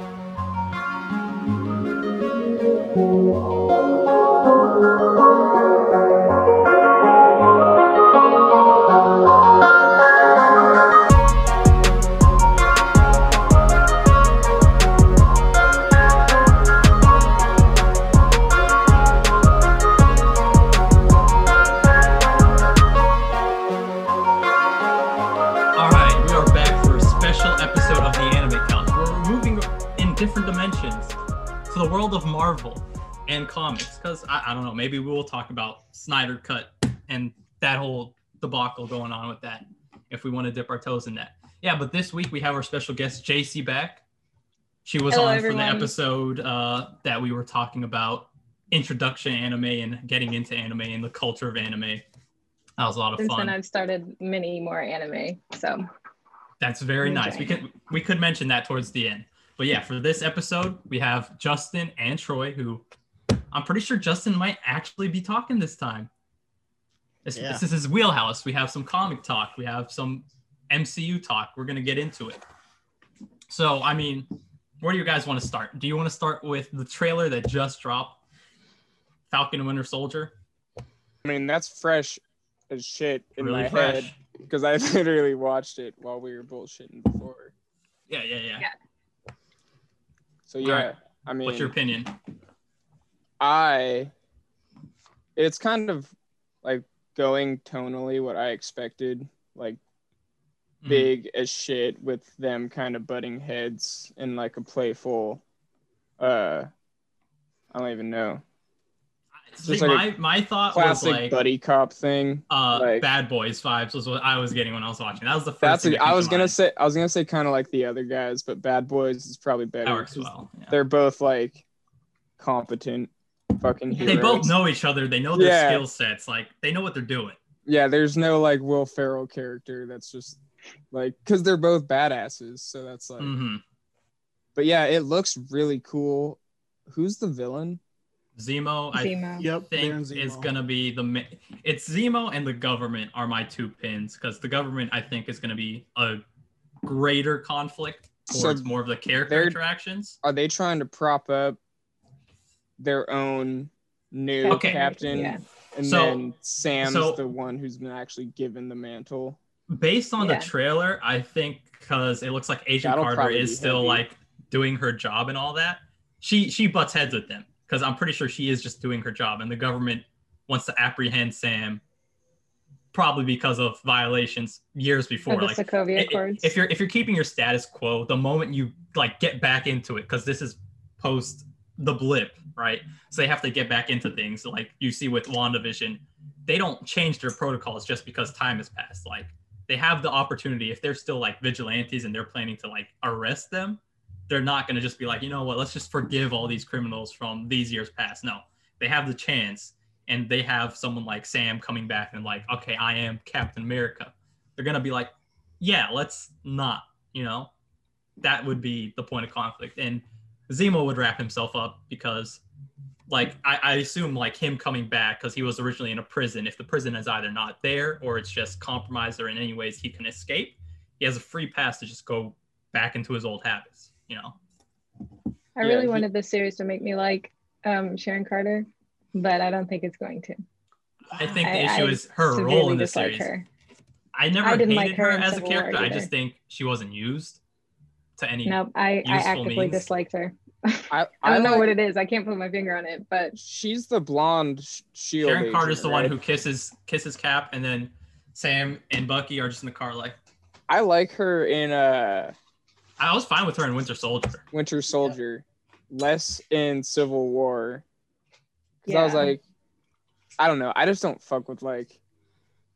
All Because I, I don't know, maybe we will talk about Snyder Cut and that whole debacle going on with that if we want to dip our toes in that. Yeah, but this week we have our special guest Jaicey back. She was Hello, on for the episode uh, that we were talking about introduction anime and getting into anime and the culture of anime. That was a lot of Since fun. then, I've started many more anime. So That's very nice. We could we could mention that towards the end. But yeah, for this episode, we have Justin and Troy, who I'm pretty sure Justin might actually be talking this time. This, Yeah. this is his wheelhouse. We have some comic talk. We have some MCU talk. We're gonna get into it. So I mean, where do you guys want to start? Do you want to start with the trailer that just dropped, Falcon and Winter Soldier? I mean, that's fresh as shit in really my fresh. head because I literally watched it while we were bullshitting before. Yeah, yeah, yeah. Yeah. So yeah, right. I mean, What's your opinion? I it's kind of like going tonally what I expected, like Mhm. big as shit with them kind of butting heads in like a playful uh I don't even know. Like my, my thought was Classic like buddy cop thing. uh like- bad boys vibes was what I was getting when I was watching. That was the first That's thing a, I was gonna mind. say I was gonna say kind of like the other guys, but Bad Boys is probably better. that works well. yeah. They're both like competent fucking heroes. They both know each other. They know their Yeah. skill sets. Like they know what they're doing. Yeah, there's no like Will Ferrell character that's just like because they're both badasses. So that's like, hmm but yeah, it looks really cool. Who's the villain? Zemo, I Zemo. Yep. think Baron is gonna be the ma- it's Zemo and the government are my two pins because the government I think is gonna be a greater conflict So towards more of the character interactions. Are they trying to prop up their own new Okay. captain? Yeah. And So- then Sam's so- the one who's been actually given the mantle. Based on Yeah. the trailer, I think because it looks like Agent That'll Carter is still heavy. like doing her job and all that. She she butts heads with them because I'm pretty sure she is just doing her job, and the government wants to apprehend Sam, probably because of violations years before. Of the Like Sokovia i- i- Accords. if you're if you're keeping your status quo, the moment you like get back into it, because this is post the blip, right? So they have to get back into things. Like you see with WandaVision, they don't change their protocols just because time has passed. Like they have the opportunity if they're still like vigilantes and they're planning to like arrest them, they're not going to just be like, you know what, let's just forgive all these criminals from these years past. No, they have the chance and they have someone like Sam coming back and like, okay, I am Captain America. They're going to be like, yeah, let's not, you know, that would be the point of conflict. And Zemo would wrap himself up because like I, I assume like him coming back because he was originally in a prison. If the prison is either not there or it's just compromised or in any ways he can escape, he has a free pass to just go back into his old habits. You know, I yeah, really he- wanted this series to make me like um, Sharon Carter, but I don't think it's going to. I think the I- issue I is her role in the series. her. I never I didn't hated like her her, as a Civil War character. I just think she wasn't used to any. Nope, I, I actively means. disliked her. I, I don't know like- what it is. I can't put my finger on it, but She's the blonde sh- shield. Sharon Carter's agent, the one who kisses kisses Cap, and then Sam and Bucky are just in the car. Like I like her in uh I was fine with her in Winter Soldier. Winter Soldier, less in Civil War. Because I was like, I don't know. I just don't fuck with like.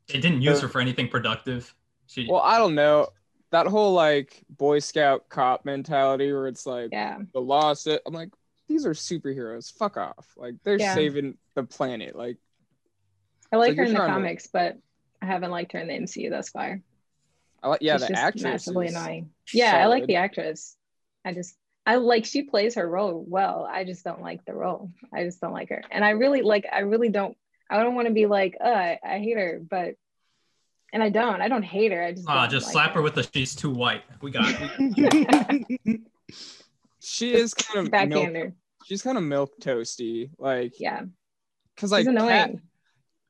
They didn't use Uh, her for anything productive. She, Well, I don't know. That whole like Boy Scout cop mentality where it's like yeah, the law said, I'm like, these are superheroes. Fuck off. Like they're Yeah. saving the planet. Like I like her in the trying to- comics, but I haven't liked her in the MCU thus far. I like yeah, She's the just actress massively annoying. Yeah, I like the actress. I just I like she plays her role well. I just don't like the role. I just don't like her. And I really like I really don't I don't want to be like, uh, I hate her, but and I don't. I don't hate her. I just Ah, just like slap her with the she's too white. We got it. she is kind of milk, backhander. she's kind of milk toasty, like Yeah, because like he's Cap.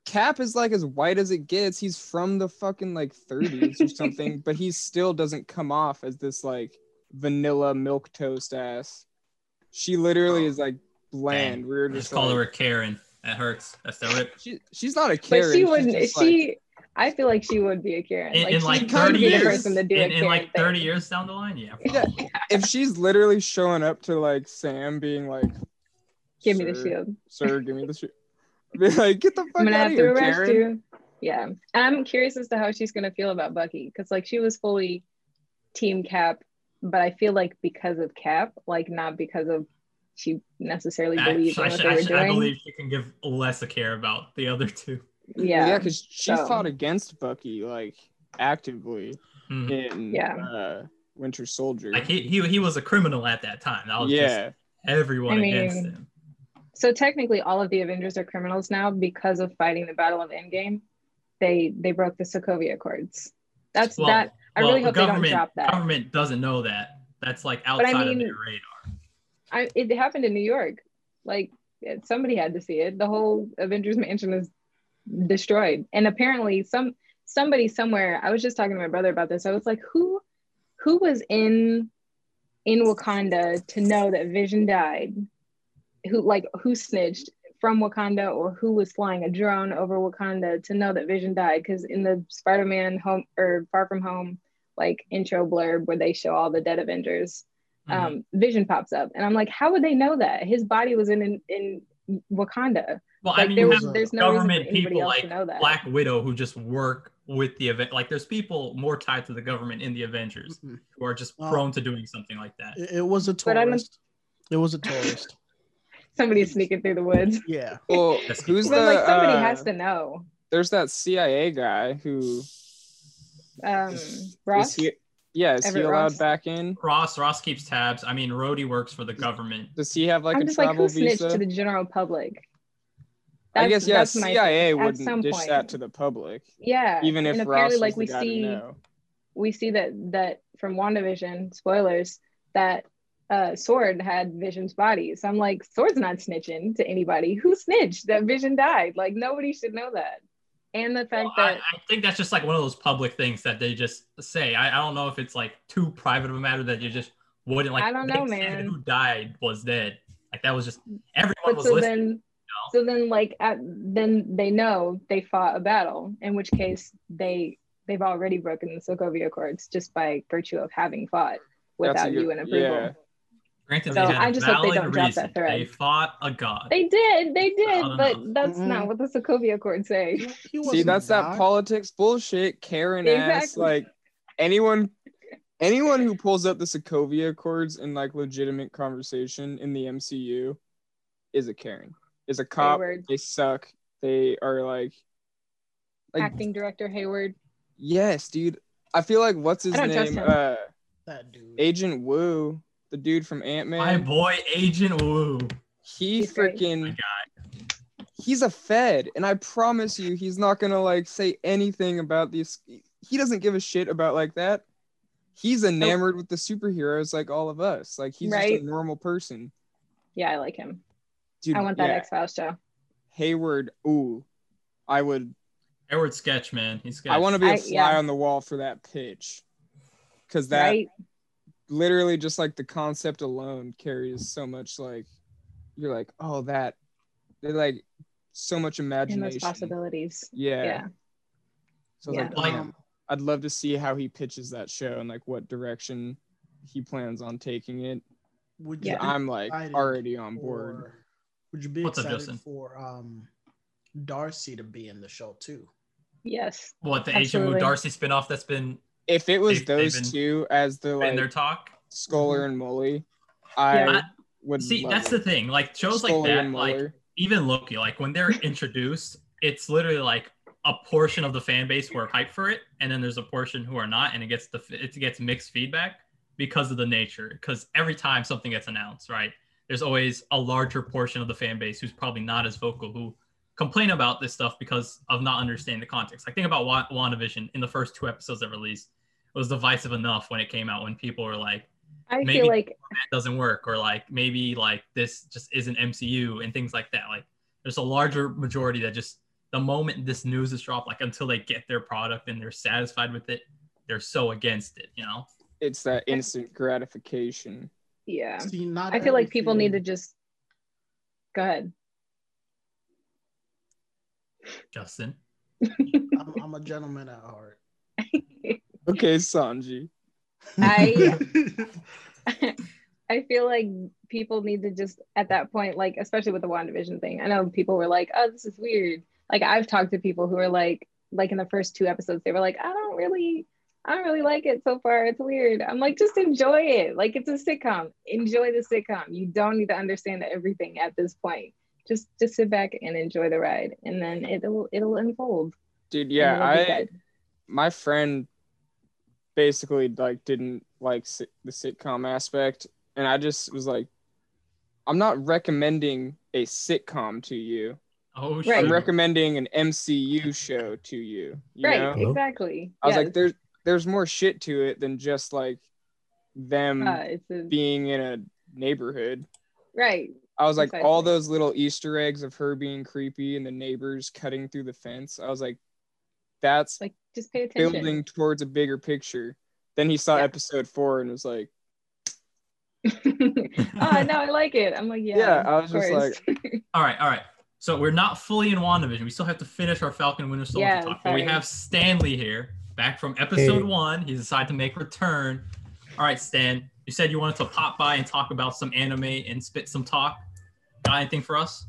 Cap is like as white as it gets. He's from the fucking like 30s or something, but he still doesn't come off as this like vanilla milk toast ass. She literally is like bland. Dang. We're just just call like, her a Karen. That hurts. That's the rip. she, she's not a But Karen. she wouldn't. just, like- She, I feel like she would be a Karen. In, like, in she like 30 be the years, person to do a in, in like 30 thing. years down the line, yeah. Yeah, if she's literally showing up to like Sam being like, Give me the shield. Sir, give me the shield. Be like, get the fuck I'm gonna out have of to here, arrest Karen. you. Yeah, and I'm curious as to how she's gonna feel about Bucky because like she was fully Team Cap, but I feel like because of Cap, like not because of she necessarily I, believed in I, what I, they were I doing. believe she can give less a care about the other two. Yeah, yeah, because she so- fought against Bucky like actively Mhm. in Yeah. uh, Winter Soldier. Like he, he he was a criminal at that time. That was just yeah, everyone I mean, against him. So technically, all of the Avengers are criminals now because of fighting the Battle of Endgame. They they broke the Sokovia Accords. That's Well- that. I well, really the hope they don't government drop that. government doesn't know that. That's like I outside mean- of their radar. I, it happened in New York. Like somebody had to see it. The whole Avengers Mansion is destroyed, and apparently some somebody somewhere. I was just talking to my brother about this. I was like, who who was in in Wakanda to know that Vision died? Who like who snitched from Wakanda, or who was flying a drone over Wakanda to know that Vision died? Because in the Spider-Man Home or Far From Home like intro blurb where they show all the dead Avengers Mhm. um, Vision pops up, and I'm like, how would they know that his body was in in, in Wakanda? Well, Like I mean, there you was, have there's no government anybody people like know that. Black Widow who just work with the event. Like there's people more tied to the government in the Avengers Mm-mm. who are just prone to doing something like that. It, it was a But I tourist. It was a tourist. Somebody's sneaking through the woods. Yeah. well, who's people. the? Like somebody uh, has to know. There's that CIA guy who Um, is Ross. he? Yeah, is he allowed Ross? back in? Ross Ross keeps tabs. I mean, Rhodey works for the government. Does he have like I'm a just like, travel who snitched visa? to the general public? I guess yeah, that's CIA thing. Wouldn't some dish point. that to the public, Yeah, even if and Ross apparently, was like the we guy to see, know. we see that that from WandaVision spoilers that uh S.W.O.R.D. had Vision's body. So I'm like, S.W.O.R.D.'s not snitching to anybody. Who snitched that Vision died? Like nobody should know that. And the fact Well, that I think that's just like one of those public things that they just say. I, I don't know if it's like too private of a matter that you just wouldn't like. I don't know, man. Who died was dead. Like that was just everyone but was so listening. then so then like at, then they know they fought a battle in which case they they've already broken the sokovia accords just by virtue of having fought without good- un approval yeah. Granted, So they had I a just hope they don't drop reason. that thread. They fought a god. they did they did don't but know. that's Mhm. not what the sokovia accords say He, he See, wasn't that's that politics bullshit, Karen ass. Like anyone, anyone who pulls up the Sokovia Accords in like legitimate conversation in the MCU is a Karen. Is a cop. Hayward. They suck. They are like, like acting director hayward yes, dude. I feel like what's his I don't trust name? Uh, That dude. Agent Woo, the dude from Ant Man. My boy Agent Woo. He He's freaking he's a Fed, and I promise you, he's not gonna like say anything about these. He doesn't give a shit about like that. He's enamored with the superheroes like all of us. Like he's just a normal person. yeah i like him Dude, i want that yeah, x-files show Hayward. Ooh, I would. Edward Sketch, man. He's sketch. I want to be a fly yeah. on the wall for that pitch, because that right literally just like the concept alone carries so much like you're like oh that they're like so much and imagination. those possibilities Yeah. yeah So I was Yeah. like, Like- damn, I'd love to see how he pitches that show and like what direction he plans on taking it. Would Yeah. I'm like already on board. For- Would you be What's up, excited Justin? for um Darcy to be in the show too? yes what the Agent Woo Absolutely. Darcy spinoff that's been If it was They've- they've those been- two as the in like their talk. Scully and Mulder, I Yeah. would See, love that's it. the thing. Like shows like that, like even Loki, like when they're introduced, it's literally like a portion of the fan base who are hyped for it, and then there's a portion who are not, and it gets the it gets mixed feedback because of the nature. Because every time something gets announced, right, there's always a larger portion of the fan base who's probably not as vocal who complain about this stuff because of not understanding the context. Like think about Wa- WandaVision in the first two episodes that released. It was divisive enough when it came out when people were like, I Maybe- feel like that doesn't work or like maybe like this just isn't MCU and things like that. Like there's a larger majority that just the moment this news is dropped, like until they get their product and they're satisfied with it, they're so against it, you know? It's that instant gratification. Yeah. See, not I feel like people need to just go ahead. Justin. I'm, I'm a gentleman at heart. Okay, Sanji. I I feel like people need to just at that point, like especially with the WandaVision thing. I know people were like, "Oh, this is weird." Like I've talked to people who are like, like in the first two episodes, they were like, "I don't really, I don't really like it so far. It's weird." I'm like, just enjoy it. Like it's a sitcom. Enjoy the sitcom. You don't need to understand everything at this point. Just just sit back and enjoy the ride, and then it'll it'll unfold. Dude, yeah, I my friend basically like didn't like sit, the sitcom aspect and I just was like I'm not recommending a sitcom to you. Oh Right. I'm recommending an MCU show to you. you right, know? Exactly. I was Yes. like there's there's more shit to it than just like them Uh, a, being in a neighborhood. right. I was like all those little Easter eggs of her being creepy and the neighbors cutting through the fence. I was like, that's Like just pay attention. building towards a bigger picture. Then he saw Yeah. episode four and was like, oh no, I like it. I'm like, yeah. Yeah, I was just course. All right, all right. So we're not fully in WandaVision. We still have to finish our Falcon Winter Soldier Yeah, talk. But we have Stanley here, back from episode Hey. one. He decided to make return. All right, Stan. You said you wanted to pop by and talk about some anime and spit some talk. Got anything for us?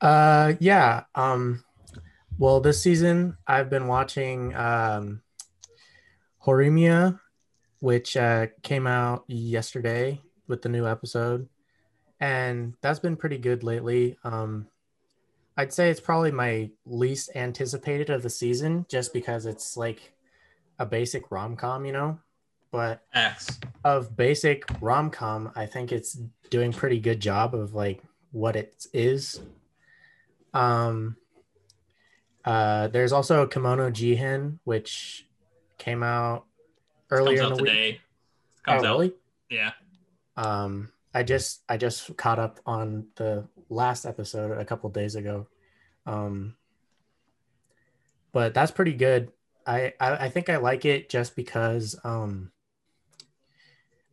Uh, yeah. Um, well, this season I've been watching um, Horimiya, which uh, came out yesterday with the new episode, and that's been pretty good lately. Um, I'd say it's probably my least anticipated of the season, just because it's like a basic rom com, you know. But X. of basic rom com, I think it's doing pretty good job of like what it is. Um, uh, there's also Kemono Jihen, which came out earlier Comes in out the week. Comes oh, out. really? Yeah. Um, I just I just caught up on the last episode a couple days ago. Um, but that's pretty good. I, I I think I like it just because um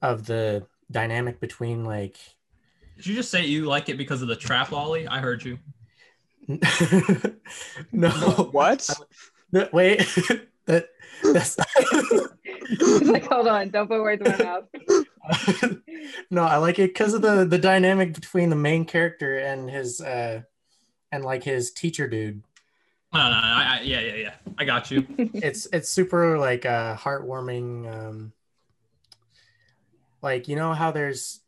of the dynamic between like Did you just say you like it because of the trap lolly? I heard you. no What? no, wait that that's He's like, hold on, don't put words in my mouth. no i like it because of the the dynamic between the main character and his uh and like his teacher dude No, no, no. I, I, yeah, yeah, yeah. I got you. it's it's super like uh heartwarming um like you know how there's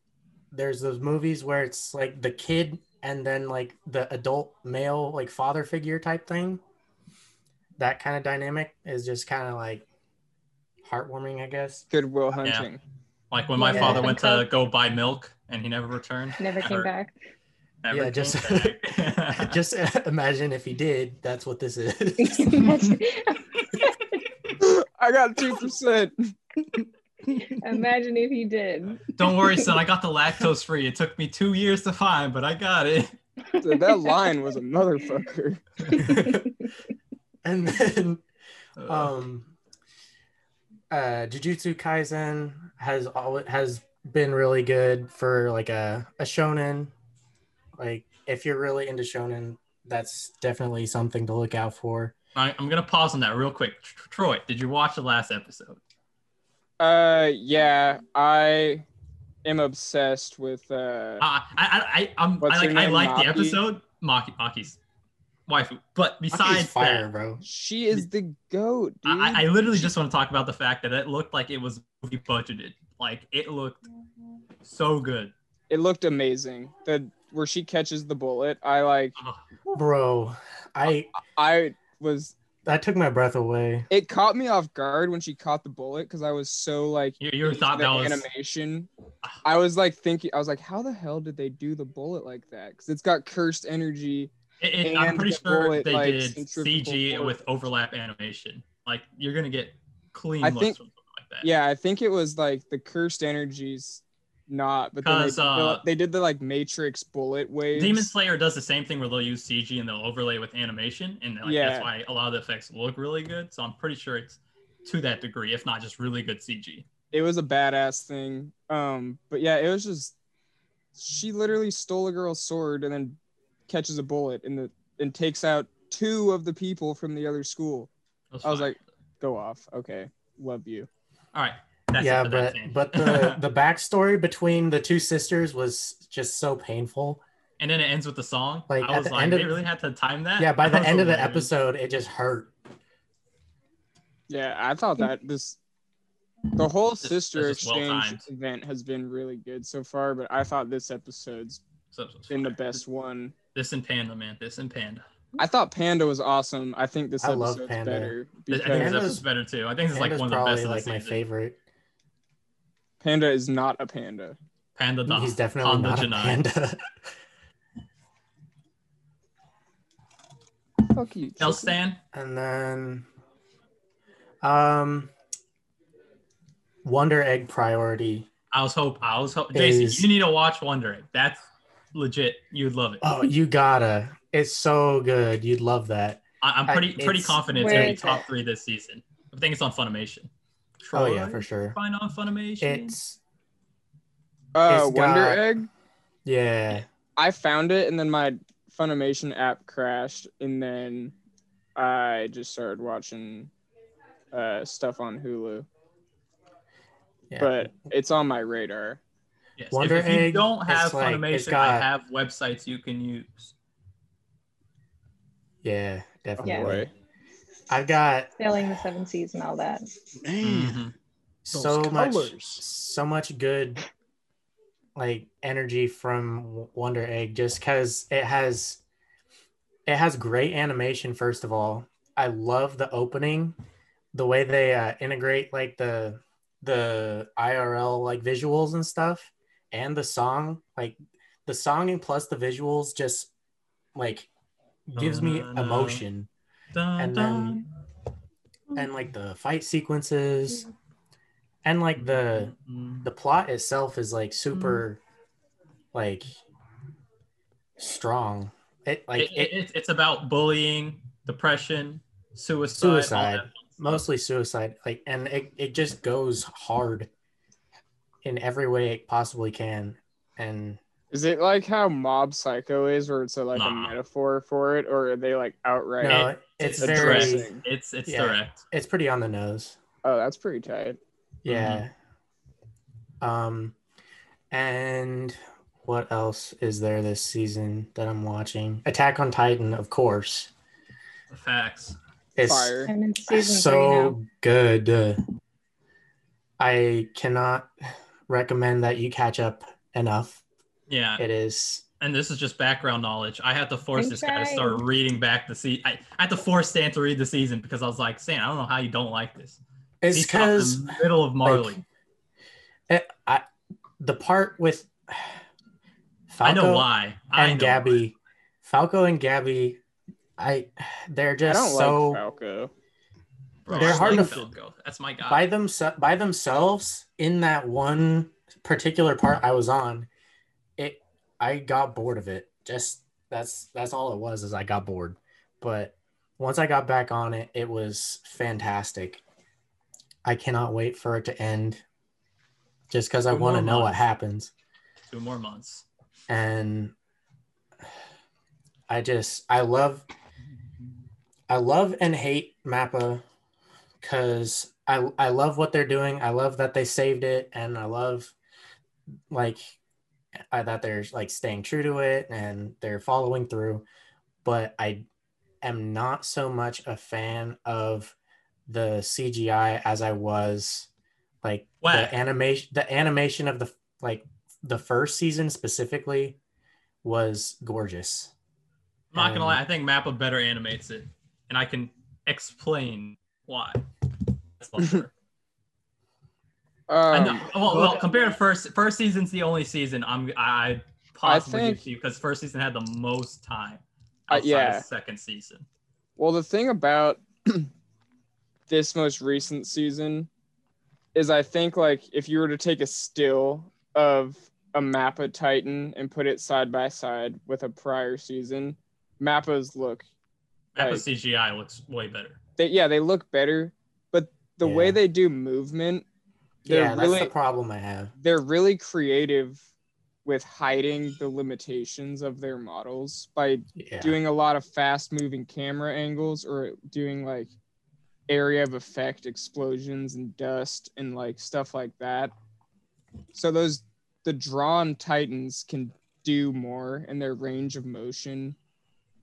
there's those movies where it's like the kid and then like the adult male like father figure type thing that kind of dynamic is just kind of like heartwarming i guess Good Will Hunting. Like when my Yeah. father went to go buy milk and he never returned. Never came heard- back. Never Yeah, came just- back. just imagine if he did that's what this is I got two percent. imagine if he did. Don't worry, son. I got the lactose free. It took me two years to find, but I got it. that line was a motherfucker. And then Uh, um uh jujutsu kaisen has always has been really good for like a, a shonen like if you're really into shonen that's definitely something to look out for I, I'm gonna pause on that real quick. Troy, did you watch the last episode? Uh, yeah, I am obsessed with. Uh, Uh, I, I, I, I'm, I like, I name? like the episode. Maki, Maki's waifu. But besides fire that, bro she is the goat, dude. I, I literally just want to talk about the fact that it looked like it was movie budgeted. Like it looked so good. it looked amazing. The where she catches the bullet, I like. Ugh. bro i I was. that took my breath away It caught me off guard when she caught the bullet because I was so like. You, you thought the that was animation. I was like thinking. I was like, how the hell did they do the bullet like that? Because it's got cursed energy. It, it- I'm pretty sure bullet, they like, did CG with overlap animation. Like you're gonna get clean I looks think- from something like bad. Yeah, I think it was like the cursed energies, not. But then they, uh, they did the like Matrix bullet waves. Demon Slayer does the same thing where they'll use CG and they'll overlay with animation, and like, Yeah. that's why a lot of the effects look really good. So I'm pretty sure it's to that degree, if not just really good CG. it was a badass thing. Um, but yeah, it was just she literally stole a girl's sword and then catches a bullet and the and takes out two of the people from the other school. It I was fine. like, go off. Okay. Love you. all right, that's yeah, it that but but the the backstory between the two sisters was just so painful. and then it ends with the song. Like, I at was the like, end of- they really had to time that. Yeah, by the end of the episode, it just hurt. Yeah, I thought that this the whole This- sister this is well exchange event has been really good so far, but I thought this episode's so- so- so- been the best one. This and Panda, man. This and Panda. I thought Panda was awesome. I think this I love episode's Panda. better This, I think this Panda's- episode's better too. I think this is like one of the best. like of the my season. favorite. Panda is not a panda. Panda. the He's definitely Honda not a panda. Fuck you. El. Stan. and then, um, Wonder Egg priority. I was hope. I was hope. Jason, you need to watch Wonder Egg. That's legit. You'd love it. Oh, you gotta! It's so good. You'd love that. I, I'm I- pretty pretty it's- confident it's Where gonna be top it? three this season. I think it's on Funimation. Oh yeah, for sure. Find on Funimation. It's Uh, It's Wonder got- Egg. yeah. I found it, and then my Funimation app crashed, and then I just started watching uh, stuff on Hulu. yeah. But it's on my radar. Yes. Wonder if, if you Egg, don't have it's like- it's Funimation, I have websites you can use. yeah, definitely. Yeah. Boy. I've got Sailing the seven seas and all that. Man, Mhm. so those much so much good like energy from Wonder Egg just cuz it has it has great animation first of all. I love the opening, the way they uh, integrate like the the IRL like visuals and stuff and the song like the song and plus the visuals just like gives me emotion And dun. and like the fight sequences and like the the plot itself is like super mm. like strong it like It- it, it- it's it's about bullying, depression, suicide. Suicide. all that fun stuff. mostly suicide like and it, it just goes hard in every way it possibly can and Is it like how Mob Psycho is, where it's a, like a metaphor for it, or are they like outright? no it's it's very? It's it's Yeah. direct. it's pretty on the nose Oh, that's pretty tight. yeah um and what else is there this season that i'm watching attack on titan of course The Facts. it's Fire. I'm in season three now. so good. I cannot recommend that you catch up enough. Yeah. It is and this is just background knowledge. I had to force I'm this guy to start reading back the season. I, I had to force Stan to read the season because I was like, Stan, I don't know how you don't like this. it's He's caught in because middle of Marley. Eh, I the part with Falco I know why. I and know Gabi, Falco and Gabi, I they're I just don't so like Falco. Bro, they're hard to- Falco. That's my guy. by them by themselves in that one particular part I was on. It I got bored of it. Just that's that's all it was is I got bored. But once I got back on it, it was fantastic. I cannot wait for it to end. Just because I want to know what happens. Two more months. And I just I love I love and hate Mappa because I I love what they're doing. I love that they saved it, and I love like I, that they're like staying true to it and they're following through. But I am not so much a fan of the CGI as I was like Whack. the animation. The animation of the like the first season specifically was gorgeous. I'm not gonna lie, I think Mappa better animates it, and I can explain why. That's not. I know- Um, well, well, compared to first first season's the only season I'm I possibly think- to you because first season had the most time. Uh, yeah. of second season. well, the thing about this most recent season is I think like if you were to take a still of a Mappa Titan and put it side by side with a prior season, Mappa's look Mappa Like- CGI looks way better. They yeah they look better, but the way they do movement, yeah, that's really the problem I have. they're really creative with hiding the limitations of their models by Yeah. doing a lot of fast moving camera angles or doing like area of effect explosions and dust and like stuff like that. So those the drawn titans can do more in their range of motion.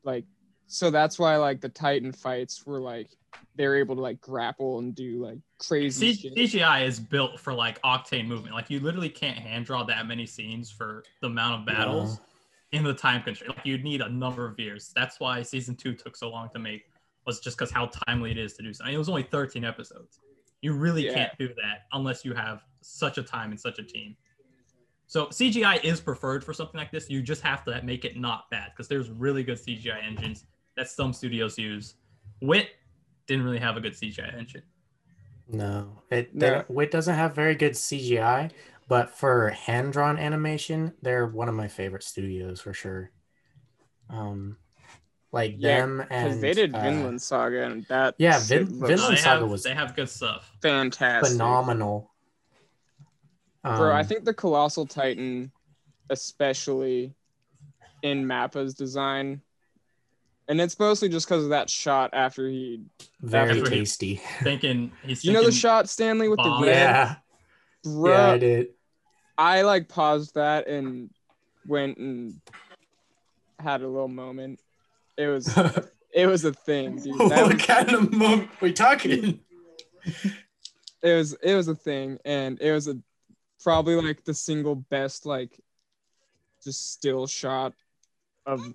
Like so that's why like the titan fights were like they're able to like grapple and do like crazy C- shit. CGI is built for like octane movement. Like you literally can't hand draw that many scenes for the amount of battles No. in the time constraint. Like you'd need a number of years. That's why season two took so long to make. Was just because how timely it is to do something. It was only 13 episodes. You really Yeah. can't do that unless you have such a time and such a team. So CGI is preferred for something like this. You just have to make it not bad because there's really good CGI engines that some studios use. Wit didn't really have a good CGI engine. No, it No. Wit doesn't have very good CGI, but for hand drawn animation, they're one of my favorite studios for sure. Um, like Yeah, them and they did uh, Vinland Saga and that yeah, Vin- looks No, Vinland they Saga have was they have good stuff. fantastic. phenomenal. Bro, I Um, think the Colossal Titan, especially in Mappa's design, and it's mostly just because of that shot after he. very After he- tasty. Thinking he's Do you know the shot Stanley with the bomb. red? Yeah, Bro, yeah, I did. I like paused that and went and had a little moment. It was it was a thing, dude. That was, kind of moment we talking? it was it was a thing, and it was a probably like the single best like just still shot of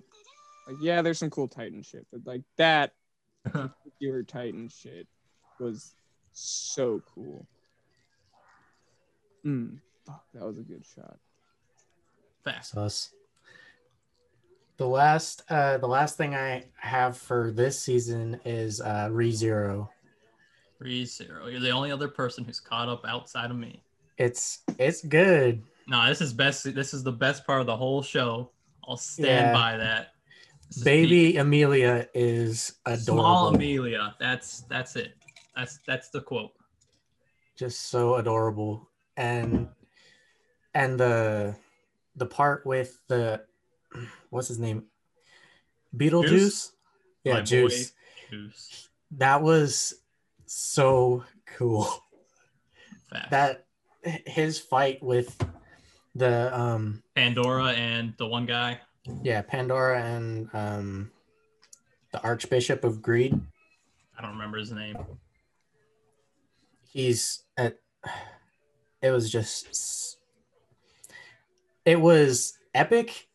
like yeah, there's some cool Titan shit, but like that particular Titan shit was so cool. Mm, fuck, that was a good shot. fast. Sus. The last, uh, the last thing I have for this season is uh, ReZero. Three zero. You're the only other person who's caught up outside of me. It's it's good. No, this is best. This is the best part of the whole show. I'll stand Yeah. by that. This is Baby Emilia is peak. small adorable. Emilia. That's that's it. That's that's the quote. Just so adorable. And and the the part with the what's his name? Beetlejuice? Juice? Yeah, My boy, Juice. Juice. That was so cool. Fast. That his fight with the um Pandora and the one guy. Yeah, Pandora and um the Archbishop of Greed. I don't remember his name. he's at it was just it was epic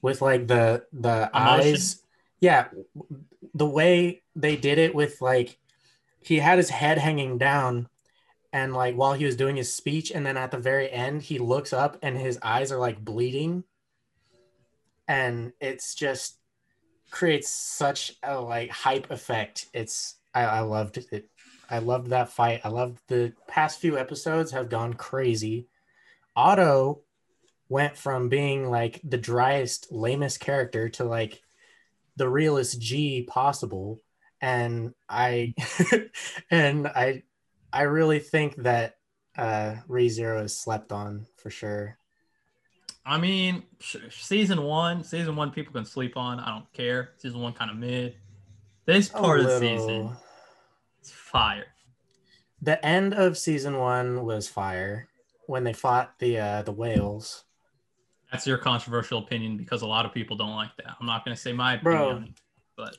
with like the the Emotion? eyes yeah the way they did it with like he had his head hanging down and like while he was doing his speech and then at the very end he looks up and his eyes are like bleeding and it's just creates such a like hype effect it's i, I loved it I loved that fight. I loved the past few episodes have gone crazy. Otto went from being like the driest, lamest character to like the realest G possible. And I and I I really think that uh ReZero is slept on for sure. I mean, season one, season one, people can sleep on. I don't care. Season one, kind of mid. This part of the season, it's fire. The end of season one was fire when they fought the uh the whales. That's your controversial opinion because a lot of people don't like that. I'm not gonna say my opinion, on but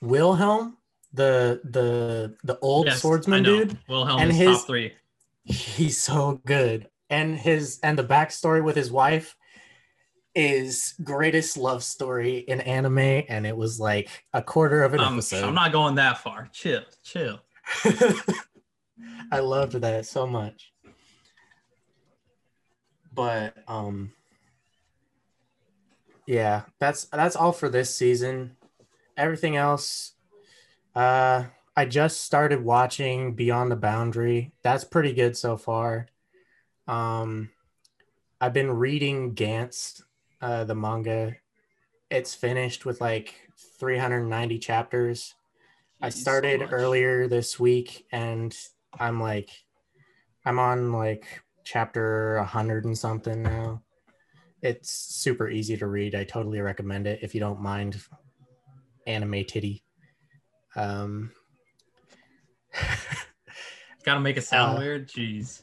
Wilhelm, the the the old yes, swordsman dude, Wilhelm and is his- top three. he's so good. And his and the backstory with his wife is greatest love story in anime, and it was like a quarter of an Um, episode. I'm not going that far. Chill, chill. I loved that so much. But um yeah, that's that's all for this season. Everything else uh I just started watching Beyond the Boundary. That's pretty good so far. Um, I've been reading Gantz, uh, the manga. It's finished with like 390 chapters. I Jeez, so started much. earlier this week and I'm like, I'm on like chapter 100 and something now. It's super easy to read. I totally recommend it if you don't mind anime titty. Um, Gotta make it sound Uh, weird. Jeez.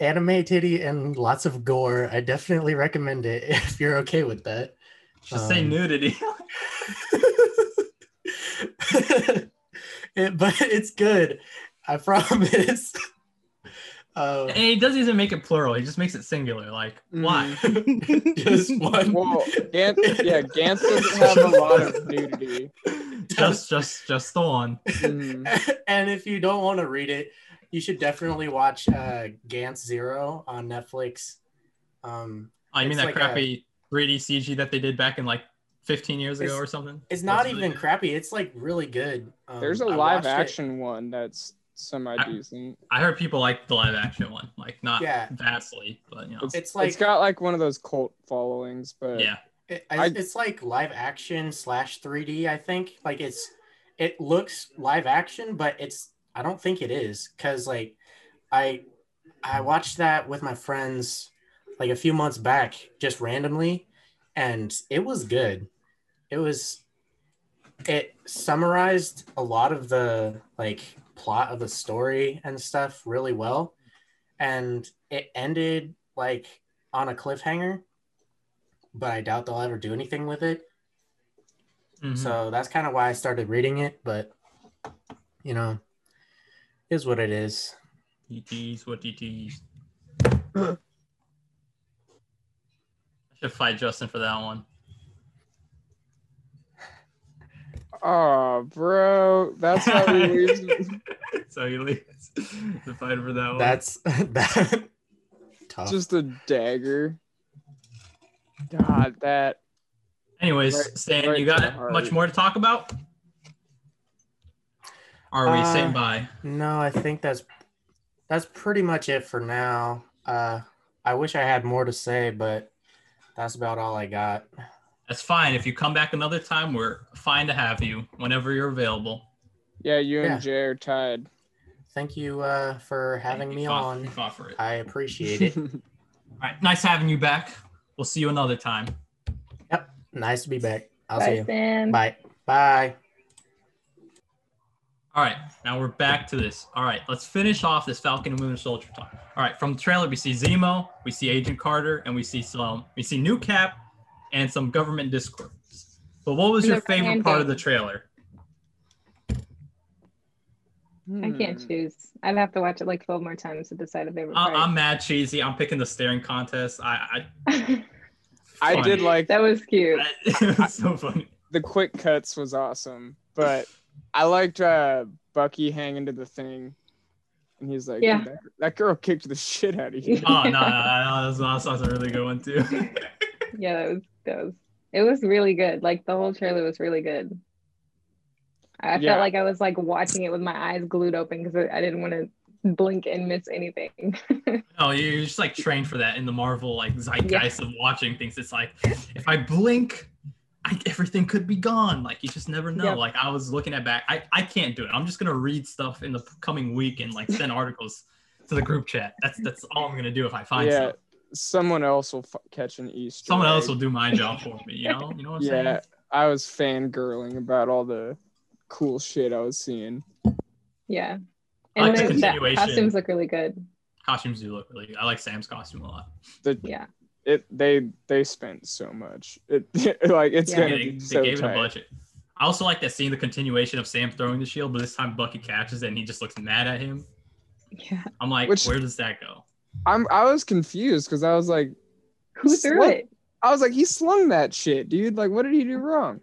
Anime titty and lots of gore. I definitely recommend it if you're okay with that. Just say um, nudity. It- but it's good. I promise. Um, and he doesn't even make it plural. He just makes it singular. Like, why? just one. Well, Gantz, yeah, Gantz doesn't have a lot of nudity. just, just, just the one. Mhm. and if you don't want to read it, you should definitely watch uh, Gantz Zero on Netflix. Um, I mean that like a- crappy 3D CG that they did back in like 15 years ago or something. it's not That's really even good. crappy. It's like really good. Um, There's a I live watched it- action one that's semi decent. I heard people like the live action one, like not Yeah. vastly, but you know, It's, It's like it's got like one of those cult followings, but yeah. It, I- it's like live action slash 3D. I think like it's it looks live action, but it's I don't think it is because like I I watched that with my friends like a few months back just randomly, and it was good. It was it summarized a lot of the like plot of the story and stuff really well, and it ended like on a cliffhanger but I doubt they'll ever do anything with it. Mhm. So that's kind of why I started reading it. But you know, is what it is. DTs, what DTs? I should fight Justin for that one. oh, bro, that's how we leave. so he leaves The fight for that one. That's that. Tough. Just a dagger. God, that Anyways, Right- Stan, right you got much more to talk about? Are we Uh, saying bye? no, I think that's that's pretty much it for now. Uh, I wish I had more to say, but that's about all I got. That's fine. If you come back another time, we're fine to have you whenever you're available. yeah, you Yeah. and Jay are tied. Thank you uh, for having We me fought- on. we fought for it. I appreciate it. All right, nice having you back. We'll see you another time. Yep, nice to be back. I'll see you. Sam. Bye. Bye. All right, now we're back to this. All right, let's finish off this Falcon and Winter Soldier talk. All right, from the trailer, we see Zemo, we see Agent Carter, and we see some, we see New Cap, and some government discourse. But what was And your favorite fan part of the trailer? I can't Hmm. choose. I'd have to watch it like 12 more times to decide a favorite I, part. I'm mad cheesy. I'm picking the staring contest. I, I I did like that was cute. I it was so funny. the quick cuts was awesome, but I liked uh, Bucky hanging to the thing, and he's like, Yeah. That, that girl kicked the shit out of you." Oh no, no, no, no that's, that's a really good one too. Yeah, that was that was it was really good. Like the whole trailer was really good. I Yeah. felt like I was like watching it with my eyes glued open because I didn't want to blink and miss anything. No, you're just like trained for that in the Marvel like zeitgeist of watching things. It's like if I blink, I, everything could be gone. Like you just never know. Yep. Like I was looking at back, I, I can't do it. I'm just gonna read stuff in the coming week and like send articles to the group chat. That's that's all I'm gonna do if I find yeah, stuff. someone else will f- catch an Easter. Someone else will do my job for me. You know, you know what I'm Yeah, saying? I was fangirling about all the cool shit I was seeing. yeah. I like And the the, the costumes look really good. Costumes do look really. good. I like Sam's costume a lot. The Yeah. It they they spent so much. It like it's Yeah. gonna they, be they so gave it a budget. I also like that seeing the continuation of Sam throwing the shield, but this time Bucky catches it and he just looks mad at him. Yeah. I'm like, Which- where does that go? I'm I was confused because I was like, Who threw What? it? I was like, he slung that shit, dude. Like, what did he do wrong?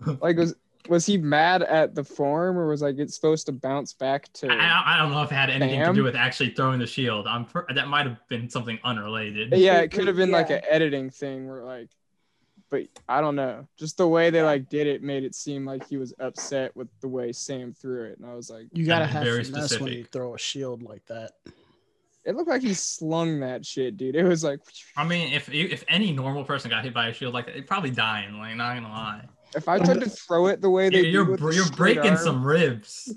Like, was was he mad at the form, or was like it's supposed to bounce back to? I, I- I don't know if it had anything to do with actually throwing the shield. I'm pr- that might have been something unrelated. yeah, it could have been like an editing thing where like but I don't know. Just the way they like did it made it seem like he was upset with the way Sam threw it, and I was like, You gotta That's have very finesse when you throw a shield like that. it looked like he slung that shit, dude. It was like, I mean, if if any normal person got hit by a shield like that, they'd probably dying. Like, not gonna lie, if I tried to throw it the way they you're do with you're, the you're breaking arm- some ribs.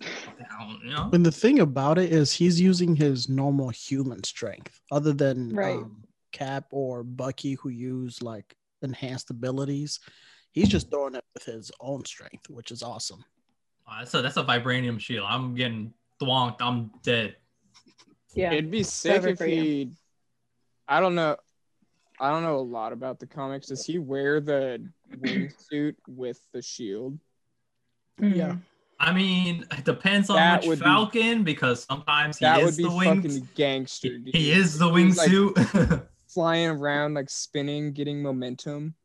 Down, you know. And the thing about it is he's using his normal human strength, other than Right. um, Cap or Bucky who use like enhanced abilities. He's just throwing it with his own strength, which is awesome. Uh, so that's a vibranium shield. I'm getting thwonked. I'm dead. Yeah. It'd be sick if for you. I don't know. I don't know a lot about the comics. Does he wear the wingsuit with the shield? Mhm. Yeah. I mean, it depends on That which would be- Falcon because sometimes he is would be the wing. gangster. Dude. He is the He's, like, wingsuit. flying around like spinning, getting momentum.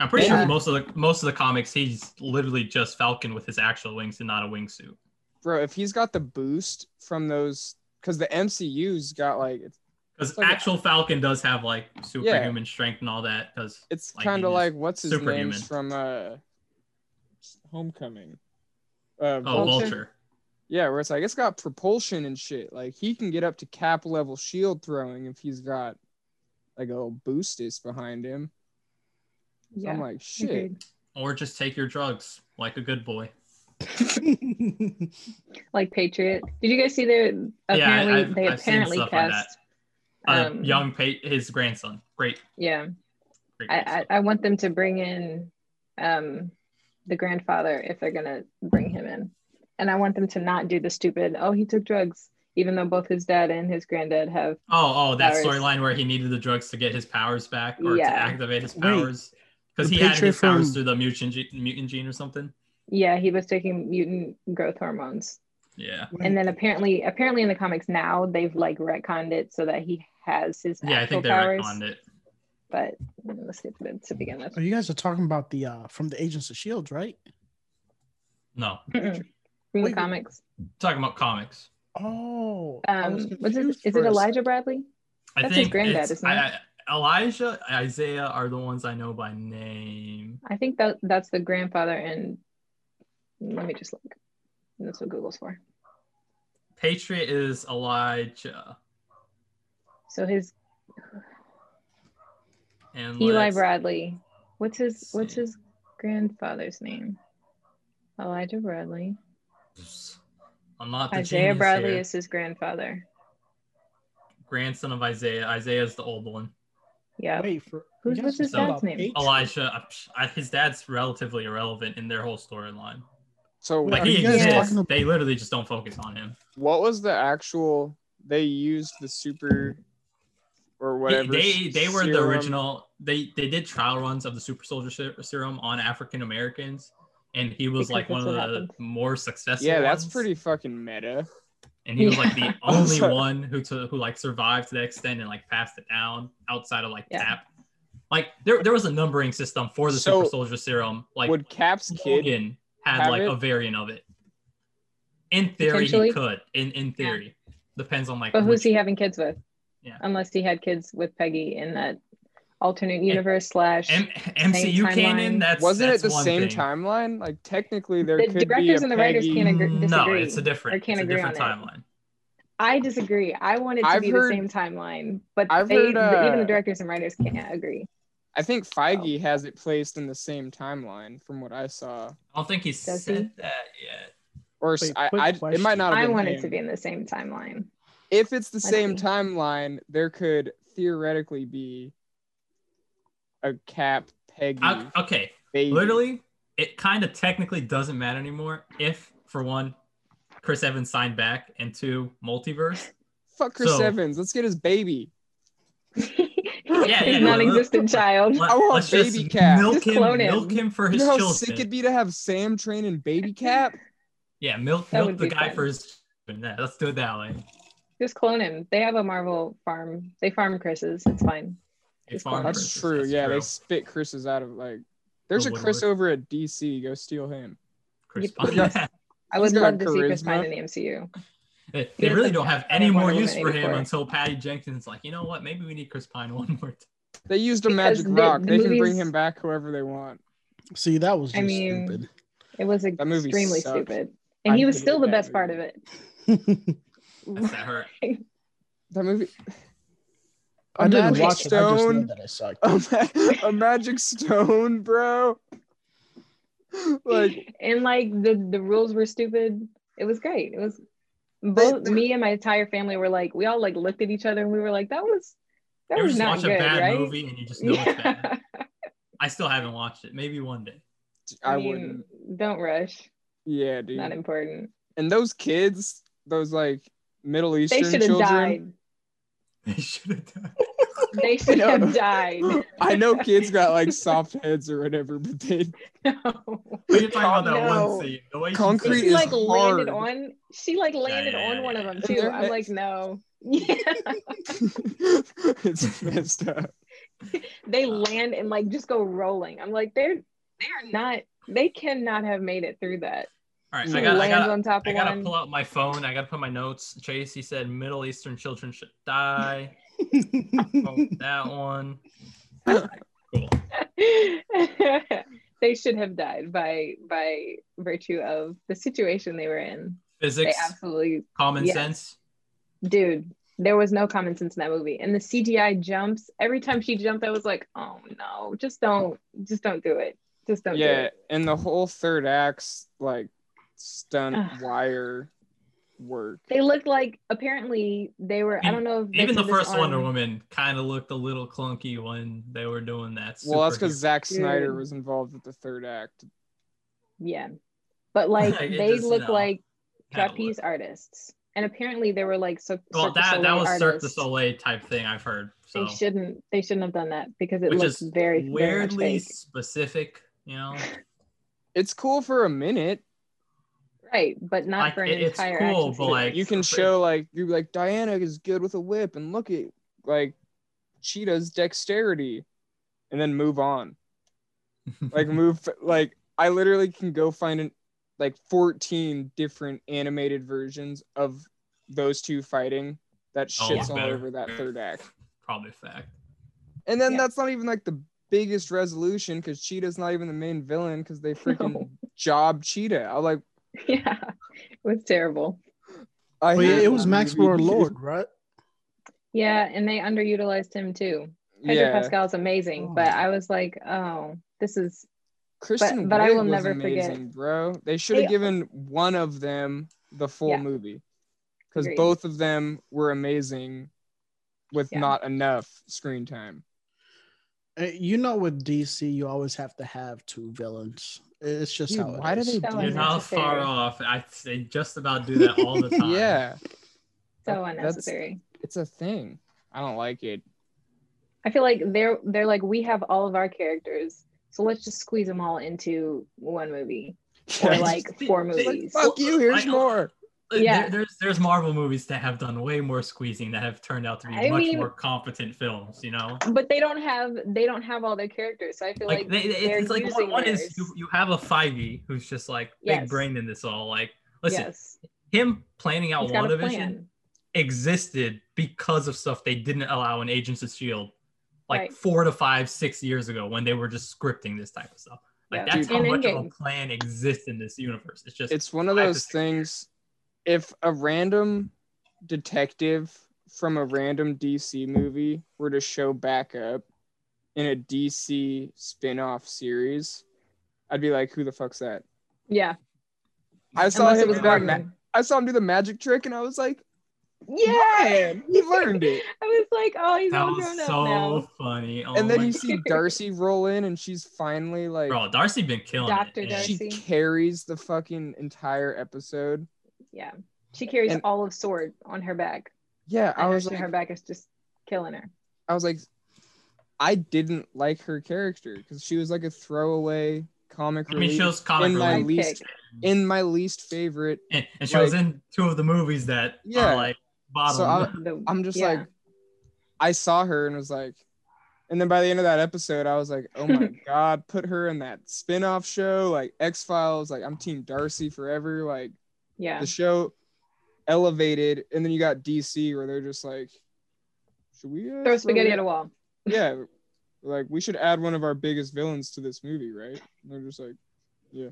I'm pretty Yeah. sure most of the most of the comics he's literally just Falcon with his actual wings and not a wingsuit. Bro, if he's got the boost from those, because the MCU's got like it's, Because like a- actual Falcon does have like superhuman strength and all that. Because it's Like, kind of like what's his superhuman. name's from uh Homecoming. Uh, oh, Vulture? Vulture. Yeah, where it's like it's got propulsion and shit. Like he can get up to cap level shield throwing if he's got like a little boostus behind him. So Yeah. I'm like, shit. Agreed. or just take your drugs like a good boy. Like Patriot. Did you guys see their Yeah, I- apparently I've- they I've seen apparently stuff on Uh, Um, young pa- his grandson. Great. yeah. great I, I. I want them to bring in um the grandfather if they're gonna bring him in. And I want them to not do the stupid, oh he took drugs, even though both his dad and his granddad have oh, oh, that storyline where he needed the drugs to get his powers back or Yeah. to activate his powers. Because he had Patriot his powers from- through the mutant gene, mutant gene or something. yeah, he was taking mutant growth hormones. Yeah. And then apparently apparently in the comics now they've like retconned it so that he has his Yeah, I think they powers. retconned it. But let's get to, to begin with. Oh, you guys are talking about the uh from the Agents of Shield, right? No, Mm-mm. From the comics. talking about comics. Oh, I was Um, it, is it Elijah Bradley? I That's his think granddad, it's- isn't it? I, I, Elijah, Isaiah are the ones I know by name. I think that that's the grandfather and let me just look. That's what Google's for. Patriot is Elijah. So his And Eli Bradley. What's his what's his grandfather's name? Elijah Bradley. I'm not the Isaiah Bradley here. is his grandfather. grandson of Isaiah. Isaiah is the old one. Yeah. Wait for Who's- you what's his dad's name? Patriot? Elijah, I, his dad's relatively irrelevant in their whole storyline. So Wait, Like are he you guys exists, talking about- they literally just don't focus on him. what was the actual? They used the super or whatever. they they were the original. They they did trial runs of the super soldier serum on African Americans, and he was Because like one of the happened. more successful. Yeah, that's ones. pretty fucking meta. and he was like the only one who to, who like survived to that extent and like passed it down outside of like Yeah. Cap. Like there there was a numbering system for the So, super soldier serum. Like Would Cap's kid? Logan had have like it? a variant of it. In theory, he could. In in theory, depends on like. But who's which- he having kids with? Yeah. Unless he had kids with Peggy in that alternate universe slash M- MCU timeline. canon? That's Wasn't that's it the same thing. timeline? Like technically, there The could be a directors and the writers Peggy- can't agree- No, it's a different. or can't it's a agree different on it. timeline. I disagree. I want it to I've be heard- the same timeline, but I've they, heard, the- even uh, the directors and writers can't agree. I think Feige has it placed in the same timeline, from what I saw. I don't think he Does said he? that yet. Or Wait, I, I- it might not have I been want it to be in the same timeline. If it's the Let's same see. timeline, there could theoretically be a Cap Peggy I- okay, baby. literally, it kind of technically doesn't matter anymore. If for one, Chris Evans signed back, and two, multiverse. Fuck Chris So- Evans. Let's get his baby. Yeah, His yeah. non-existent child. Let, I want us baby just Cap. milk Just him, clone him. milk him for You his know how children. sick it'd be to have Sam training Baby Cap? Yeah, milk, That milk the guy fun. for his. Yeah, let's do it that way. Just clone him. They have a Marvel farm. They farm Chris's. It's fine. It's Just farm That's Chris's, true. that's yeah, true. they spit Chris's out of like. There's The a Chris woodwork. over at DC. Go steal him. Chris You- Yeah. I would He's love to see Chris. Pine in the MCU. They, they really don't have any more use for him until Patty Jenkins is like, you know what? Maybe we need Chris Pine one more time. They used a Because magic the- rock. the they can bring him back whoever they want. See, that was I mean, stupid. It was That movie extremely sucked. stupid. And I he was still the that best part of it. That hurt. That movie. I A didn't magic watch it. I just know stone. that it sucked. A, ma- a magic stone, bro. like and like the the rules were stupid. It was great. It was both me and my entire family were like we all like looked at each other and we were like that was that You ever was just not watch good, a bad right? movie and you just know it's bad. Yeah. I still haven't watched it. Maybe one day. I, I mean, wouldn't. don't rush. Yeah, dude. Not important. and those kids, those like Middle Eastern. They should have children. died. They should have done. They should know. have died. I know kids got like soft heads or whatever, but they No. What are you talking about that No. one scene? The way she Concrete said She is like landed on. She like landed yeah, on one of them too. I'm like, no. Yeah. it's messed up. they land and like just go rolling. I'm like, they're they're not. They cannot have made it through that. All right, She I got. I lands got. on top I gotta pull out my phone. I gotta put my notes. Jaicey said Middle Eastern children should die. Oh, that one. Cool. they should have died by by virtue of the situation they were in. They Physics, absolutely, common yes. sense. dude. There was no common sense in that movie, and the CGI jumps. Every time she jumped, I was like, "Oh no, just don't, just don't do it. Just don't do Yeah, it." and the whole third act's like stunt wire work. They looked like apparently they were. I don't know if Even the first Wonder on- Woman kind of looked a little clunky when they were doing that. Well, that's because superhero- Zack Snyder Dude. was involved with the third act. Yeah, but like Like, they just, look no, like trapeze look. artists, and apparently they were like so. Well, Cirque du that that Soleil was Cirque du. Soleil type thing I've heard. So They shouldn't. They shouldn't have done that because it which looks very very weirdly fake. specific. You know, It's cool for a minute. Right, but not Like, for an it- it's entire cool, action but, like, You can show like you're like Diana is good with a whip, and look at like Cheetah's dexterity, and then move on. Like move like I literally can go find an like 14 different animated versions of those two fighting that Oh, shits all better. over that mm. third act. probably fact. And then Yeah. that's not even like the biggest resolution because Cheetah's not even the main villain because they freaking No. job Cheetah. I was like, yeah, it was terrible. I Well, yeah, it was Max Maxwell. Lord, right? Yeah, and they underutilized him too. Pedro Yeah, Pascal's amazing, but Oh. I was like, oh, this is Kristen but I will was never forget- bro. They should have given one of them the full Yeah. movie because both of them were amazing with Yeah. not enough screen time. Uh, You know, with DC, you always have to have two villains. It's just Dude, how it why do they So do You're not far off. I they just about do that all the time. yeah, so That's- unnecessary. it's a thing. I don't like it. I feel like they're they're like we have all of our characters, so let's just squeeze them all into one movie or like four it's like, movies. Fuck you. Here's I know. More. There- Yeah. there's there's Marvel movies that have done way more squeezing that have turned out to be I much mean- more competent films. You know, But they don't have they don't have all their characters, so I feel like, like, they, it's, it's like one, one is you, you have a Feige who's just like big Yes. brain in this all. Like, listen, yes, him planning out he's got a WandaVision plan. existed because of stuff they didn't allow in Agents of Shield, like Right. four to five, six years ago when they were just scripting this type of stuff. Like Yeah. that's Dude. how And much of a plan exists in this universe. It's just It's one of those six things. If a random detective from a random DC movie were to show back up in a DC spin-off series, I'd be like, "Who the fuck's that?" Yeah, I saw unless it him was do that. Ma- I saw him do the magic trick, and I was like, Yeah, he learned it." I was like, oh, he's that all was grown up so now. funny. Oh and then my you see Darcy roll in, and she's finally like, Bro, Darcy been killing Dr. it. and- she Darcy. carries the fucking entire episode. Yeah, she carries And- all of S.W.O.R.D on her back. Yeah, I was like, her back is just killing her. I was like, I didn't like her character because she was like a throwaway comic I mean, she was comic in my relief, least pick. in my least favorite. and, and she was in two of the movies that Yeah. are like bottom. So I- The- I'm just yeah. like, I saw her and was like, and then by the end of that episode, I was like, oh my god, put her in that spin-off show like X Files. Like I'm Team Darcy forever. Like yeah, the show elevated, and then you got DC where they're just like, should we uh, throw spaghetti it- at a wall. Yeah, like we should add one of our biggest villains to this movie, right? And they're just like, yeah,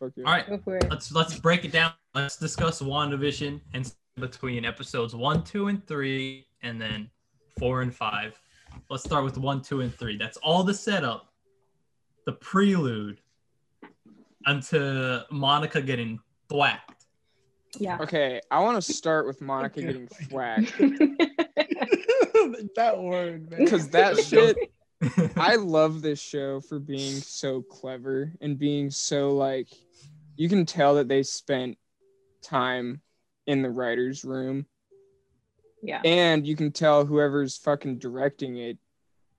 fuck yeah. All right, Go for it. let's let's break it down. Let's discuss WandaVision and between episodes one, two, and three, and then four and five. Let's start with one, two, and three. That's all the setup, the prelude, unto Monica getting thwacked. Yeah. Okay, I want to start with Monica getting whacked that word, man. because that shit. I love this show for being so clever and being so like you can tell that they spent time in the writers room yeah. and you can tell whoever's fucking directing it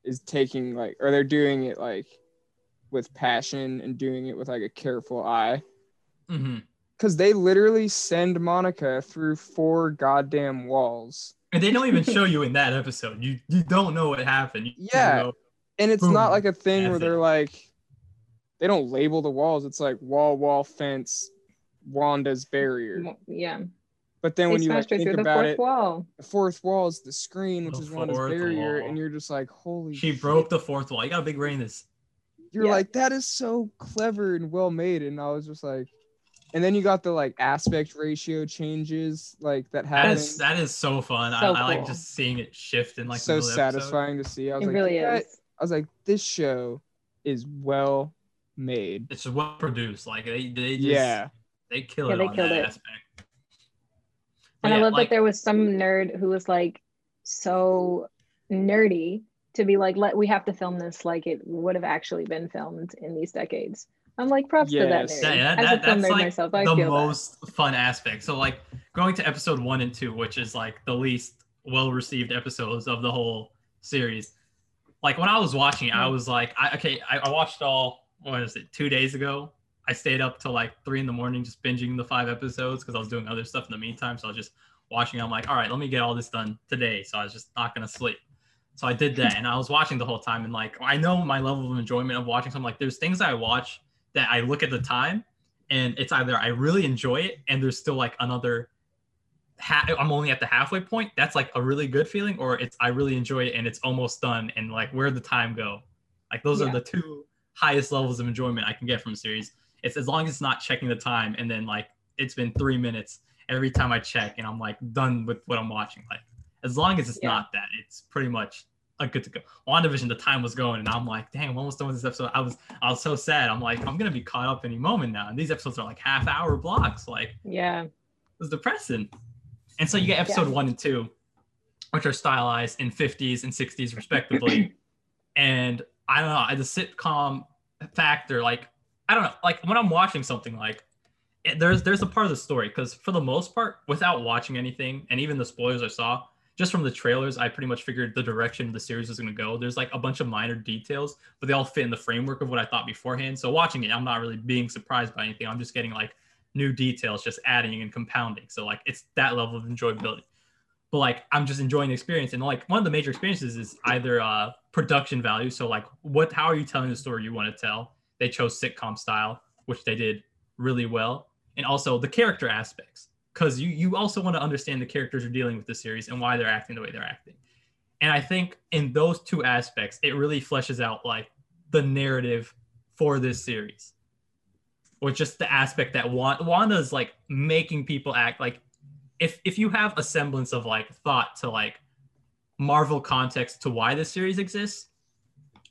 is taking like or they're doing it like with passion and doing it with like a careful eye hmm cuz they literally send Monica through four goddamn walls And they don't even show you in that episode. You you don't know what happened. You Yeah. know- and it's Boom. not like a thing where they're it. like they don't label the walls it's like wall wall fence wanda's barrier Yeah. but then They when you like think through the about fourth it wall. the fourth wall is the screen which The is wanda's fourth barrier wall. and you're just like holy She shit. broke the fourth wall. You got a big brain this. you're Yeah. like that is so clever and well made and i was just like and then you got the like aspect ratio changes like that That happen is that is so fun. I, So I like just seeing it shift in like so middle of episode. satisfying to see i was It like really "That-" is. i was like this show is well made It's well produced. Like they they just yeah they kill Yeah, it they on killed that it. aspect. And But I love like, that there was some nerd who was like so nerdy to be like, let we have to film this like it would have actually been filmed in these decades. I'm like, props to that Yes. nerd. Yeah, yeah, As that- a film that's like myself, I the feel most fun aspect. So like going to episode one and two, which is like the least well received episodes of the whole series. Like when I was watching it, I Mm. was like, I, okay, I, I watched all what is it, two days ago. I stayed up till like three in the morning just binging the five episodes because I was doing other stuff in the meantime. So I was just watching. I'm like, all right, let me get all this done today. So I was just not gonna sleep. So I did that, and I was watching the whole time. And like, I know my level of enjoyment of watching something. Like, there's things I watch that I look at the time, and it's either I really enjoy it, and there's still like another. Ha- I'm only at the halfway point. That's like a really good feeling, or it's I really enjoy it and it's almost done, and like where'd the time go? Like those Yeah. are the two highest levels of enjoyment I can get from a series. It's as long as it's not checking the time, and then like it's been three minutes every time I check, and I'm like done with what I'm watching. Like as long as it's Yeah. not that, it's pretty much like good to go. WandaVision, the time was going, and I'm like, dang, I'm almost done with this episode. I was I was so sad. I'm like, I'm gonna be caught up any moment now. And these episodes are like half hour blocks. Like. Yeah. it was depressing. And so you get episode Yeah. one and two, which are stylized in 50s and 60s respectively. and I don't know, the sitcom factor, like I don't know, like when I'm watching something like it, there's there's a part of the story because for the most part, without watching anything, and even the spoilers I saw, just from the trailers, I pretty much figured the direction the series was going to go. There's like a bunch of minor details, but they all fit in the framework of what I thought beforehand. So watching it, I'm not really being surprised by anything. I'm just getting like new details, just adding and compounding. So like it's that level of enjoyability. But like I'm just enjoying the experience, and like one of the major experiences is either uh production value. So like what, how are you telling the story you want to tell? They chose sitcom style, which they did really well, and also the character aspects because you you also want to understand the characters you're dealing with the series and why they're acting the way they're acting. And I think in those two aspects, it really fleshes out like the narrative for this series. Or just the aspect that Wanda, Wanda's like making people act like if if you have a semblance of like thought to like Marvel context to why this series exists,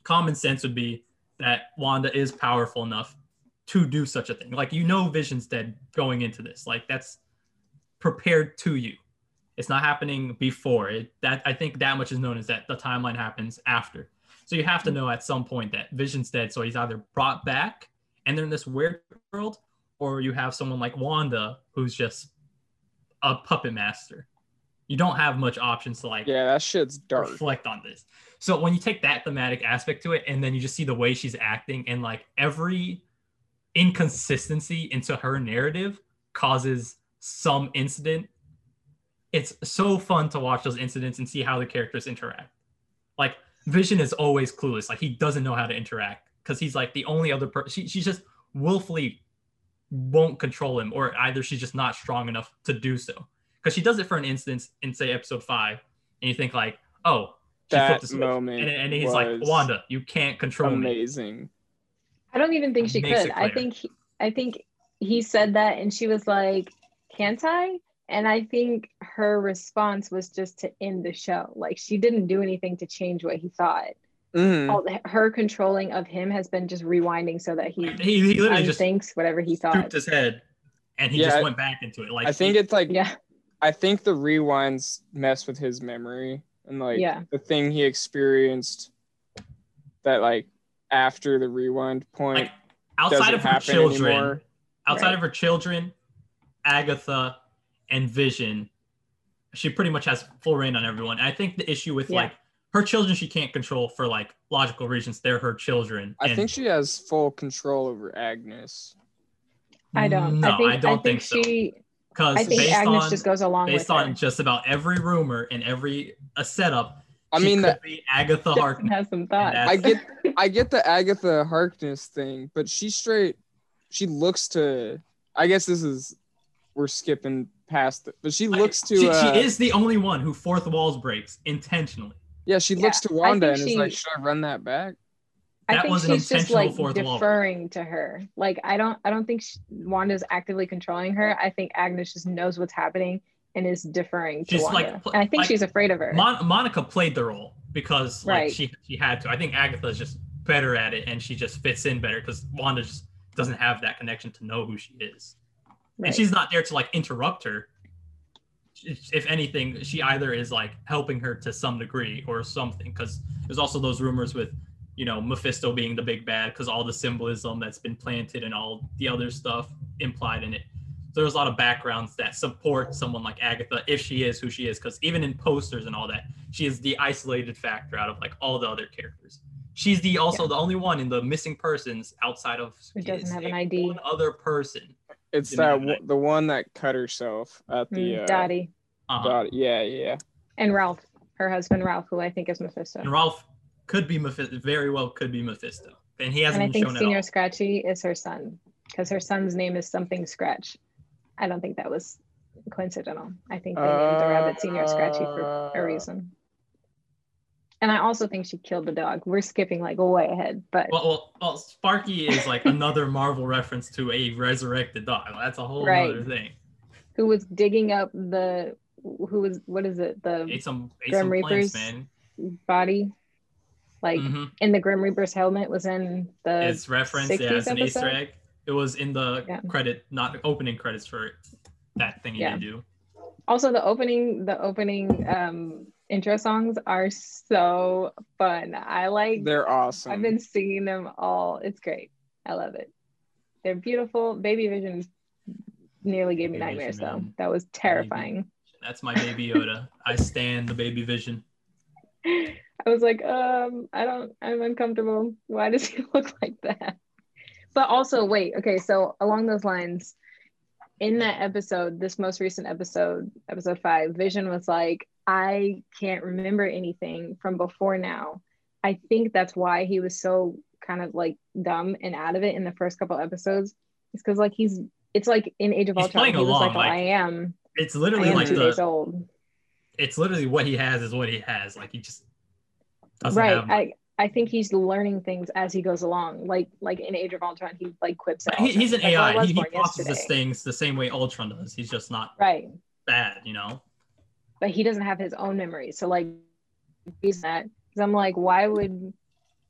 common sense would be that Wanda is powerful enough to do such a thing. Like you know Vision's dead going into this. Like that's prepared to you. It's not happening before. It that I think that much is known is that the timeline happens after. So you have to know at some point that Vision's dead. So he's either brought back and they're in this weird world, or you have someone like Wanda who's just a puppet master. You don't have much options to like Yeah, that shit's dark. reflect on this. So when you take that thematic aspect to it, and then you just see the way she's acting, and like every inconsistency into her narrative causes some incident. It's so fun to watch those incidents and see how the characters interact. Like Vision is always clueless. Like he doesn't know how to interact because he's like the only other person. She, she's just willfully won't control him, or either she's just not strong enough to do so. Because she does it for an instance in say episode five, and you think like, oh, She that flipped the switch. moment and, and he's like, Wanda, you can't control me. amazing. I don't even think she Makes could. I think he, I think he said that and she was like, "Can't I?" And I think her response was just to end the show. Like she didn't do anything to change what he thought. Mhm. All her controlling of him has been just rewinding so that he He, he literally just unthinks whatever he scooped thought. his head, and he Yeah, just went back into it. Like I think he- it's like Yeah, I think the rewinds mess with his memory and like Yeah. the thing he experienced that like after the rewind point like outside of her children, anymore. outside Right. of her children, Agatha and Vision, she pretty much has full reign on everyone. I think the issue with Yeah. like her children, she can't control for like logical reasons. They're her children. I and- think she has full control over Agnes. I don't. No, I think I don't think, so. she. Because I think based Agnes on just goes along based with on her. just about every rumor and every a setup, I she mean could that be Agatha Justin Harkness. has some thoughts. I get I get the Agatha Harkness thing, but she straight she looks to I guess this is we're skipping past it, but she looks to she, uh, she is the only one who fourth walls breaks intentionally. yeah she Yeah, looks to Wanda think and is like she- should I run that back? I That think was an she's just like fourth wall. deferring to her. Like I don't, I don't think she, Wanda's actively controlling her. I think Agnes just knows what's happening and is deferring to She's, Wanda. like, pl- and I think like, she's afraid of her. Mon- Monica played the role because like Right. she she had to. I think Agatha's just better at it and she just fits in better because Wanda just doesn't have that connection to know who she is. Right. And she's not there to like interrupt her. If anything, she either is like helping her to some degree or something. Because there's also those rumors with, you know, Mephisto being the big bad because all the symbolism that's been planted and all the other stuff implied in it. So there's a lot of backgrounds that support someone like Agatha if she is who she is. Because even in posters and all that, she is the isolated factor out of like all the other characters. She's the also Yeah. the only one in the missing persons outside of Who doesn't have an ID. One other person. It's that w- the one that cut herself at the Mm, uh, Dottie Uh-huh. Dottie. Yeah, yeah. and Ralph, her husband Ralph, who I think is Mephisto. And Ralph could be Mephisto, very well could be Mephisto, and he hasn't I been think shown at Señor. Scratchy is her son because her son's name is something Scratch. I don't think that was coincidental. I think they named the rabbit Señor Scratchy for a Uh, reason. And I also think she killed the dog. We're skipping like way ahead, but Well, well, well, Sparky is like another Marvel reference to a resurrected dog. That's a whole Right. other thing. who was digging up the who was what is it the Ate some, ate Grim Reapers. plants, man. body like hmm in the Grim Reaper's helmet was in the It's referenced, yeah, 60s it's an Easter egg. It was in the Yeah. credit, not opening credits for that thing Yeah. you do. also the opening the opening um intro songs are so fun. I like They're awesome. I've been singing them all. It's great. I love it. They're beautiful. Baby Vision nearly gave me Baby nightmares Vision, though. man. That was terrifying. That's my baby Yoda. I stand the baby vision. I was like, um, I don't, I'm uncomfortable. Why does he look like that? But also, wait, okay, so along those lines, in that episode, this most recent episode, episode five, Vision was like, I can't remember anything from before now. I think that's why he was so kind of like dumb and out of it in the first couple episodes. It's because like he's it's like in Age of He's Ultron, he was along, like, like, I am, It's literally am like two days the. old. It's literally what he has is what he has. Like he just doesn't right have. i i think he's learning things as he goes along like like in age of ultron he like quips He, he's an That's AI. He, he processes yesterday. things the same way Ultron does. He's just not right bad, you know. But he doesn't have his own memories. so like he's that because i'm like why would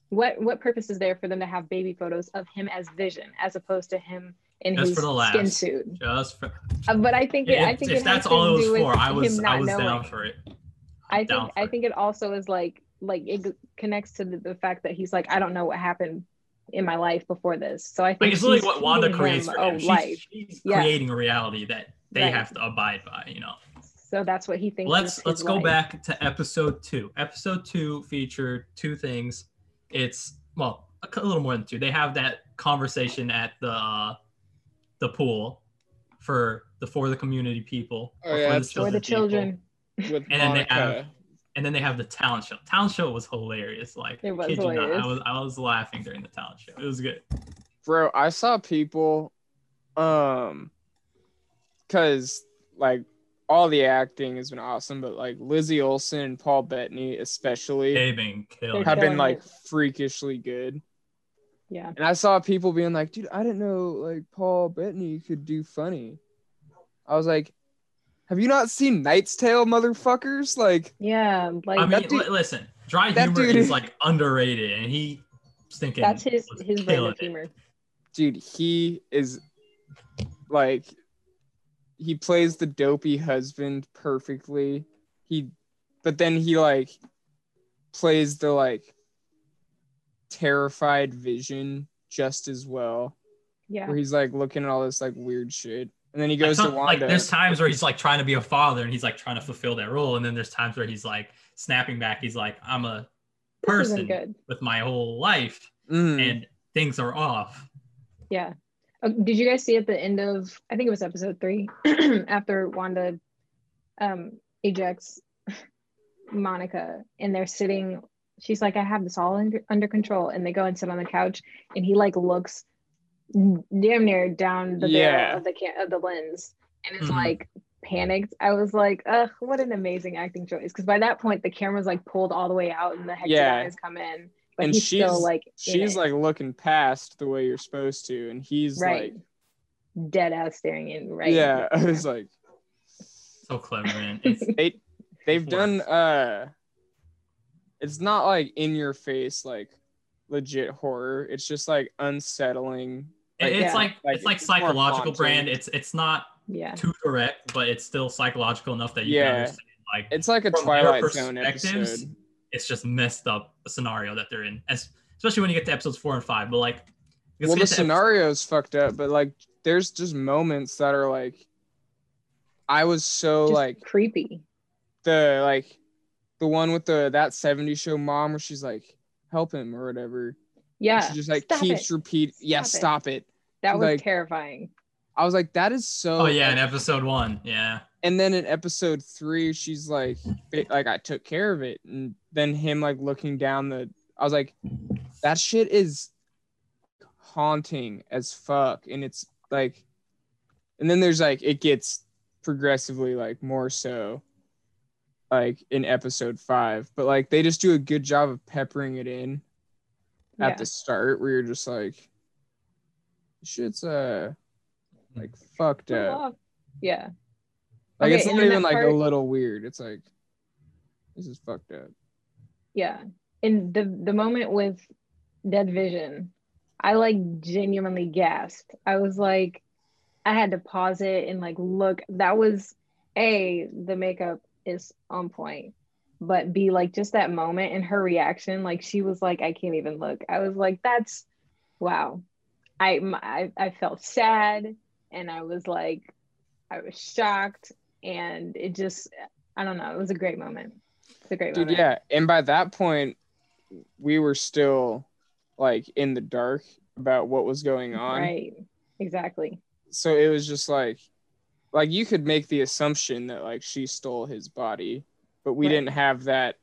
what what purpose is there for them to have baby photos of him as vision as opposed to him in Just his skin suit Just for, Uh, but i think it, i think if it that's all it was for, I was I was knowing. down for it. I think I think it also is like like it connects to the, the fact that he's like I don't know what happened in my life before this. So I think Like it's she's what Wanda creates for him. She's, life. she's Yeah. creating a reality that they Right. have to abide by, you know. So that's what he thinks. let's let's go life. back to episode two. Episode two featured two things. It's well, a little more than two. They have that conversation at the uh, the pool for the for the community people Oh, or yeah, for the it's for children, the children. with And then they have- and then they have the talent show. Talent show was hilarious. Like It was kid you not, I was I was laughing during the talent show. It was good. bro i saw people um because like all the acting has been awesome, but like Lizzie Olsen and Paul Bettany especially They've been killing. have been like freakishly good. Yeah. And I saw people being like, dude, I didn't know like Paul Bettany could do funny. I was like, have you not seen Knight's Tale, motherfuckers? Like, Yeah. Like I mean, dude- li- listen, dry that humor dude- is like underrated, and he thinking that's his his brand killing of it. humor. dude, he is like, he plays the dopey husband perfectly. He, but then he like plays the like terrified vision just as well. Yeah. where he's like looking at all this like weird shit, and then he goes to some- like there's times where he's like trying to be a father and he's like trying to fulfill that role, and then there's times where he's like snapping back. He's like, I'm a person good. with my whole life, Mhm. and things are off. Yeah. Uh, did you guys see at the end of I think it was episode three after Wanda um ejects Monica and they're sitting she's like I have this all under, under control and they go and sit on the couch and he like looks damn near down the Yeah. barrel of the can- of the lens and is Mhm. like panicked. I was like, ugh, what an amazing acting choice. Because by that point the camera's like pulled all the way out and the hexagons Yeah. come in. But and he's she's still like she's like looking past the way you're supposed to, and he's right. like, Dead ass staring in right. yeah, into I was like, So clever, man. It's, they they've It done works. uh, it's not like in your face like legit horror. It's just like unsettling. it's Yeah. like, Like, it's like it's more psychological brand. It's it's not yeah. too direct, but it's still psychological enough that you Yeah. can understand. Like It's like a Twilight Zone perspectives, episode. It's just messed up a scenario that they're in, As, especially when you get to episodes four and five. But like, Well, let's get the to episode- fucked up, but like, there's just moments that are like, I was so Just like creepy. the like the one with the that 70s show mom where she's like help him or whatever Yeah. she just like stop keeps it. repeat yeah Stop it. stop it That was like- terrifying. i was like that is so Oh yeah, in episode one, yeah. And then in episode three she's like "Ba- like i took care of it and then him like looking down the i was like that shit is haunting as fuck and it's like and then there's like it gets progressively like more so like in episode five but like they just do a good job of peppering it in at Yeah. the start where you're just like shit's uh like fucked up. Yeah. Like Okay, it's not even like a little weird it's like this is fucked up Yeah. In the the moment with Dead Vision, I like genuinely gasped. I was like, I had to pause it and like look. That was a the makeup is on point, but b like just that moment and her reaction. Like she was like, I can't even look. I was like, that's wow. I I, I felt sad and I was like, I was shocked and it just I don't know. It was a great moment. It's a great dude moment. yeah and by that point we were still like in the dark about what was going on Right. Exactly. so it was just like like you could make the assumption that like she stole his body but we Right. didn't have that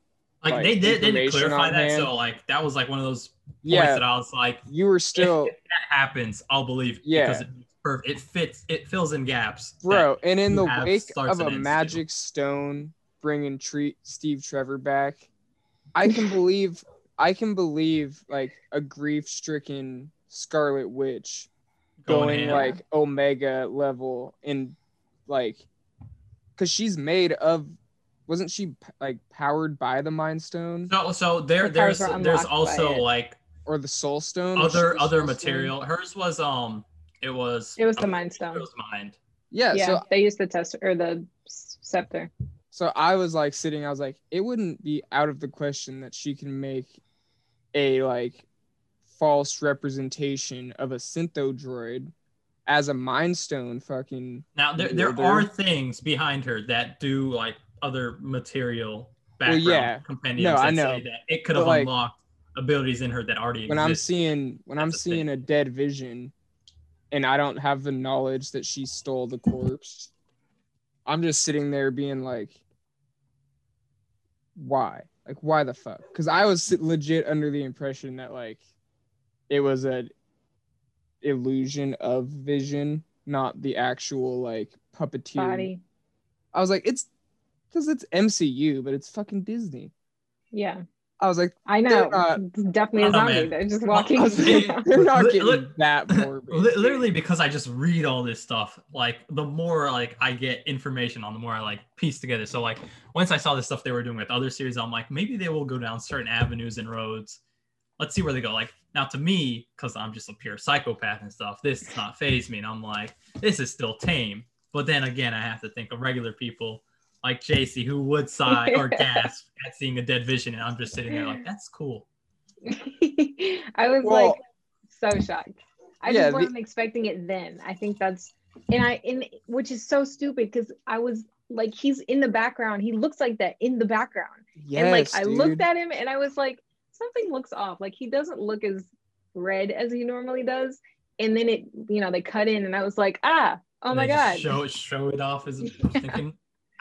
Like, Like, they did they didn't clarify that, hand. so like that was like one of those points yeah that I was like, you were still if, if that happens, I'll believe. Yeah. because it's perfect. It fits. It fills in gaps. bro and in the wake of a and ends, too. magic stone bringing treat steve trevor back i can believe i can believe like a grief-stricken scarlet witch going ham. like omega level in like because she's made of wasn't she like powered by the mind stone So so there Her there's there's also like or the soul stone other other Soul Stone? material. Hers was um it was It was the Mind Stone. It was mind. yeah, yeah. so they used the test or the s- scepter. so i was like sitting i was like it wouldn't be out of the question that she can make a like false representation of a synthezoid as a mind stone fucking Now there there are things behind her that do like other material background yeah. compendiums No, I that know. say that it could But, have like, unlocked abilities in her that already when i'm seeing when i'm That's the thing. seeing a dead vision and i don't have the knowledge that she stole the corpse. I'm just sitting there being like why? Like why the fuck? Because i was legit under the impression that like it was a illusion of vision not the actual like puppeteer. Body. I was like, it's because it's MCU, but it's fucking Disney. Yeah, I was like, I know. not- definitely I a don't know, zombie. They're just walking. I was saying- around. they're not Li- getting li- that morbid. Literally because I just read all this stuff. Like the more like I get information on, the more I like piece together. So like once I saw the stuff they were doing with other series, I'm like maybe they will go down certain avenues and roads. Let's see where they go. Like now to me, because I'm just a pure psychopath and stuff, this does not phase me, and I'm like this is still tame. But then again, I have to think of regular people like Jaicey who would sigh or gasp at seeing a dead vision, and I'm just sitting there like that's cool. I was Well- like so shocked. I Yeah, just wasn't expecting it then. I think that's and I in which is so stupid because I was like he's in the background. He looks like that in the background. yes, and like I dude. looked at him and I was like something looks off. Like he doesn't look as red as he normally does. And then it you know they cut in and I was like ah oh And my they god. Show it, show it off as thinking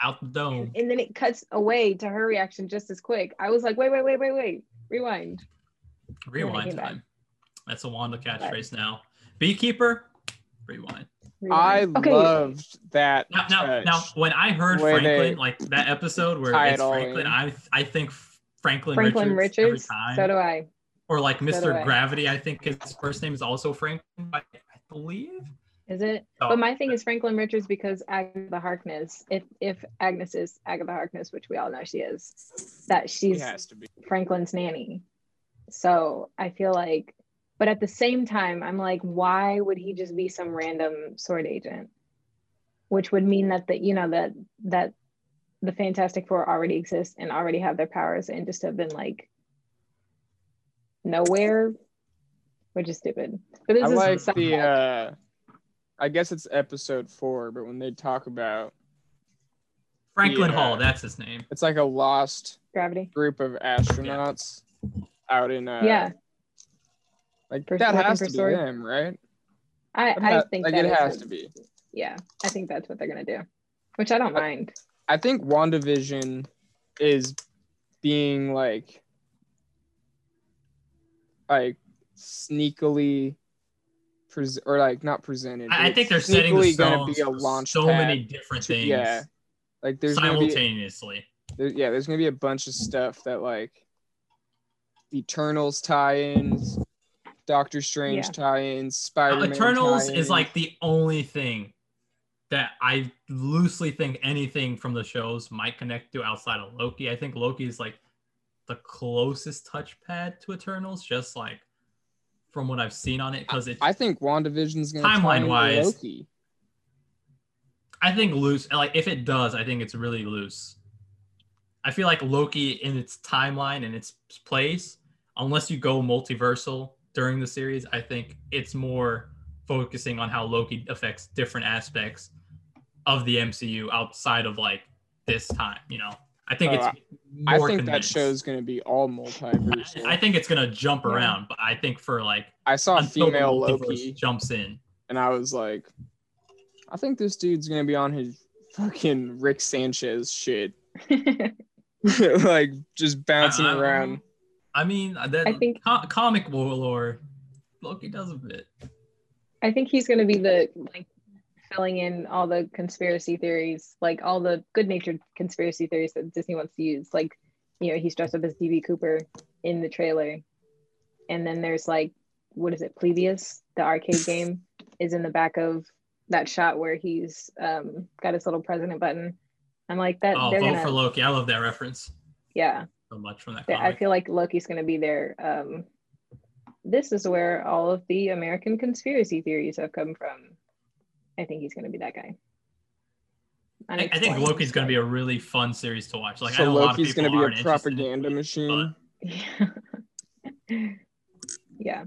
out the dome. and then it cuts away to her reaction just as quick. I was like wait wait wait wait wait rewind. Rewind came back. time. That's a Wanda catchphrase now. Beekeeper, rewind. I rewind. okay. loved that. Now, now, now, when I heard Where Franklin, they like that episode where it's Franklin. I I think Franklin, Franklin Richards, Richards. every So do I. or like so Mr. I. Gravity, I think his first name is also Franklin, I, I believe. Is it? Oh. But my thing is Franklin Richards because Agatha Harkness, if if Agnes is Agatha Harkness, which we all know she is, that she's has to be. Franklin's nanny. So I feel like, but at the same time, I'm like, why would he just be some random S.W.O.R.D agent? Which would mean that the you know that that the Fantastic Four already exist and already have their powers and just have been like nowhere, which is stupid. But this I is like some- the. uh I guess it's episode four, but when they talk about, Franklin Yeah. Hall, that's his name. it's like a lost gravity. group of astronauts out in. uh yeah, like For- that looking has to be S.W.O.R.D. them, right? I I'm not- think like that it is has it. to be. yeah, I think that's what they're gonna do, which I don't mind. I think WandaVision is being like like sneakily pres- or like not presented. I, I think they're setting the gonna be a launch so pad many different to- things yeah. Like there's gonna be simultaneously. there, yeah, there's gonna be a bunch of stuff that like Eternals tie-ins, Doctor Strange Yeah. tie-ins, Now, Spider-Man. Eternals tie-ins. is like the only thing that I loosely think anything from the shows might connect to outside of Loki. I think Loki is like the closest touchpad to Eternals, just like from what I've seen on it, because it. I think WandaVision's gonna Timeline-wise, Loki. I think loose. Like if it does, I think it's really loose. I feel like Loki in its timeline and its place, unless you go multiversal during the series, I think it's more focusing on how Loki affects different aspects of the MCU outside of like this time. You know, I think it's. Uh, I more think that condensed. show's gonna be all multiverse. I think it's gonna jump Yeah. around, but I think for like I saw until the female multiverse Loki jumps in. and I was like, I think this dude's gonna be on his fucking Rick Sanchez shit, like just bouncing I- I- around. I mean, uh, that I think- co- comic lore, Loki does a bit. I think he's gonna be the like filling in all the conspiracy theories, like all the good-natured conspiracy theories that Disney wants to use. Like, you know, he's dressed up as DB Cooper in the trailer, and then there's like, what is it, Polybius, the arcade game, is in the back of that shot where he's um, got his little president button. I'm like that. Oh, vote gonna, for Loki. I love that reference yeah. so much from that They- I feel like Loki's going to be there. Um, this is where all of the American conspiracy theories have come from. I think he's going to be that guy. I, I think Loki's going to be a really fun series to watch. Like, I so know a lot of Loki's gonna be a propaganda machine. yeah, yeah.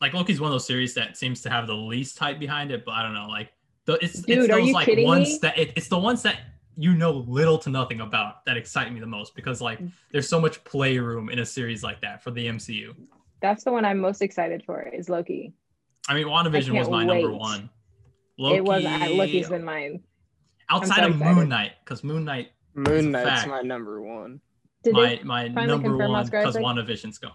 Like Loki's one of those series that seems to have the least hype behind it, but I don't know. Like, the, it's Dude, it's are those you like ones me? that it, it's the ones that you know little to nothing about that excite me the most because like Mm. there's so much playroom in a series like that for the MCU. that's the one I'm most excited for. Is Loki. I mean, WandaVision was can't my number wait. One. It was I, Loki's been mine. outside so of excited. Moon Knight because Moon Knight Moon Knight's fact. my number one. Did my they? my finally number confirm one Oscar because Isaac? WandaVision's going.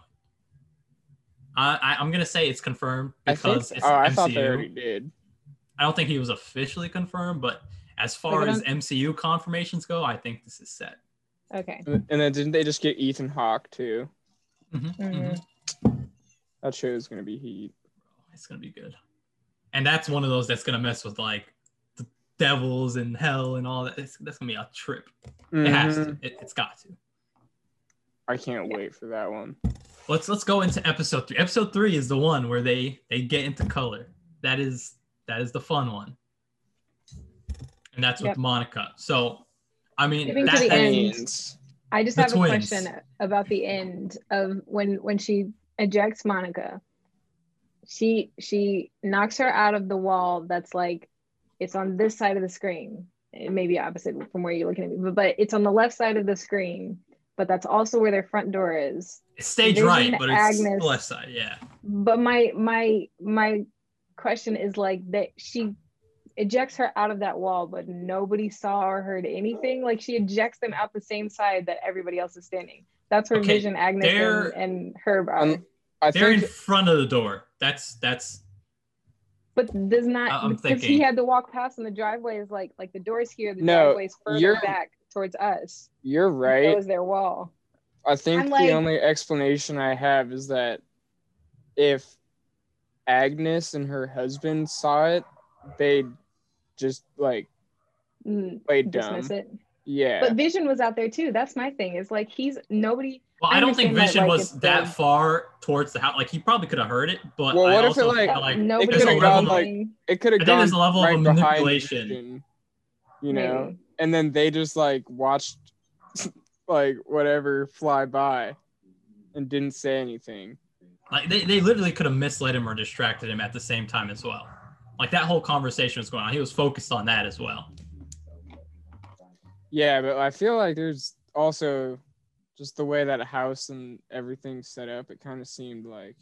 I, I I'm gonna say it's confirmed I think. because it's Oh, I MCU. thought they already did. I don't think he was officially confirmed, but as far Like, I as MCU confirmations go, I think this is set. Okay. And then didn't they just get Ethan Hawke too? Mhm, Mhm. mhm. That show is gonna be heat. It's gonna be good, and that's one of those that's gonna mess with like the devils and hell and all that. It's, that's gonna be a trip. It has to. Mhm. It, it's got to. I can't wait for that one. Let's let's go into episode three. Episode three is the one where they they get into color. That is that is the fun one, and that's with Yep. Monica. So, I mean, that, the that- end. I just The have twins. a question about the end of when when she ejects Monica. She she knocks her out of the wall that's like it's on this side of the screen. It may be opposite from where you're looking at me, but, but it's on the left side of the screen. But that's also where their front door is. it's stage Vision, right, but it's Agnes. the left side. Yeah. But my my my question is like that she ejects her out of that wall, but nobody saw or heard anything. Like she ejects them out the same side that everybody else is standing. That's where Okay, Vision, Agnes, and, and Herb are. Um, I They're in front of the door. That's that's but does not I'm because he had to walk past and the driveway is like like the door's here, the No, is further you're- back towards us. you're That right. was their wall. I think I'm the like- only explanation I have is that if Agnes and her husband saw it, they'd just like Mm, play dumb. dismiss it. Yeah. But Vision was out there too. That's my thing. Is like he's nobody. well. I I, don't think understand that, Vision like, was that the- far towards the house. Like he probably could have heard it, but Well, I what if it, also like- feel like nobody could've gone, like, it could have gone there's a level of right behind manipulation. Vision, you know, maybe. and then they just like watched like whatever fly by and didn't say anything. Like they, they literally could have misled him or distracted him at the same time as well. Like that whole conversation was going on. He was focused on that as well. Yeah, but I feel like there's also just the way that house and everything's set up. It kind of seemed like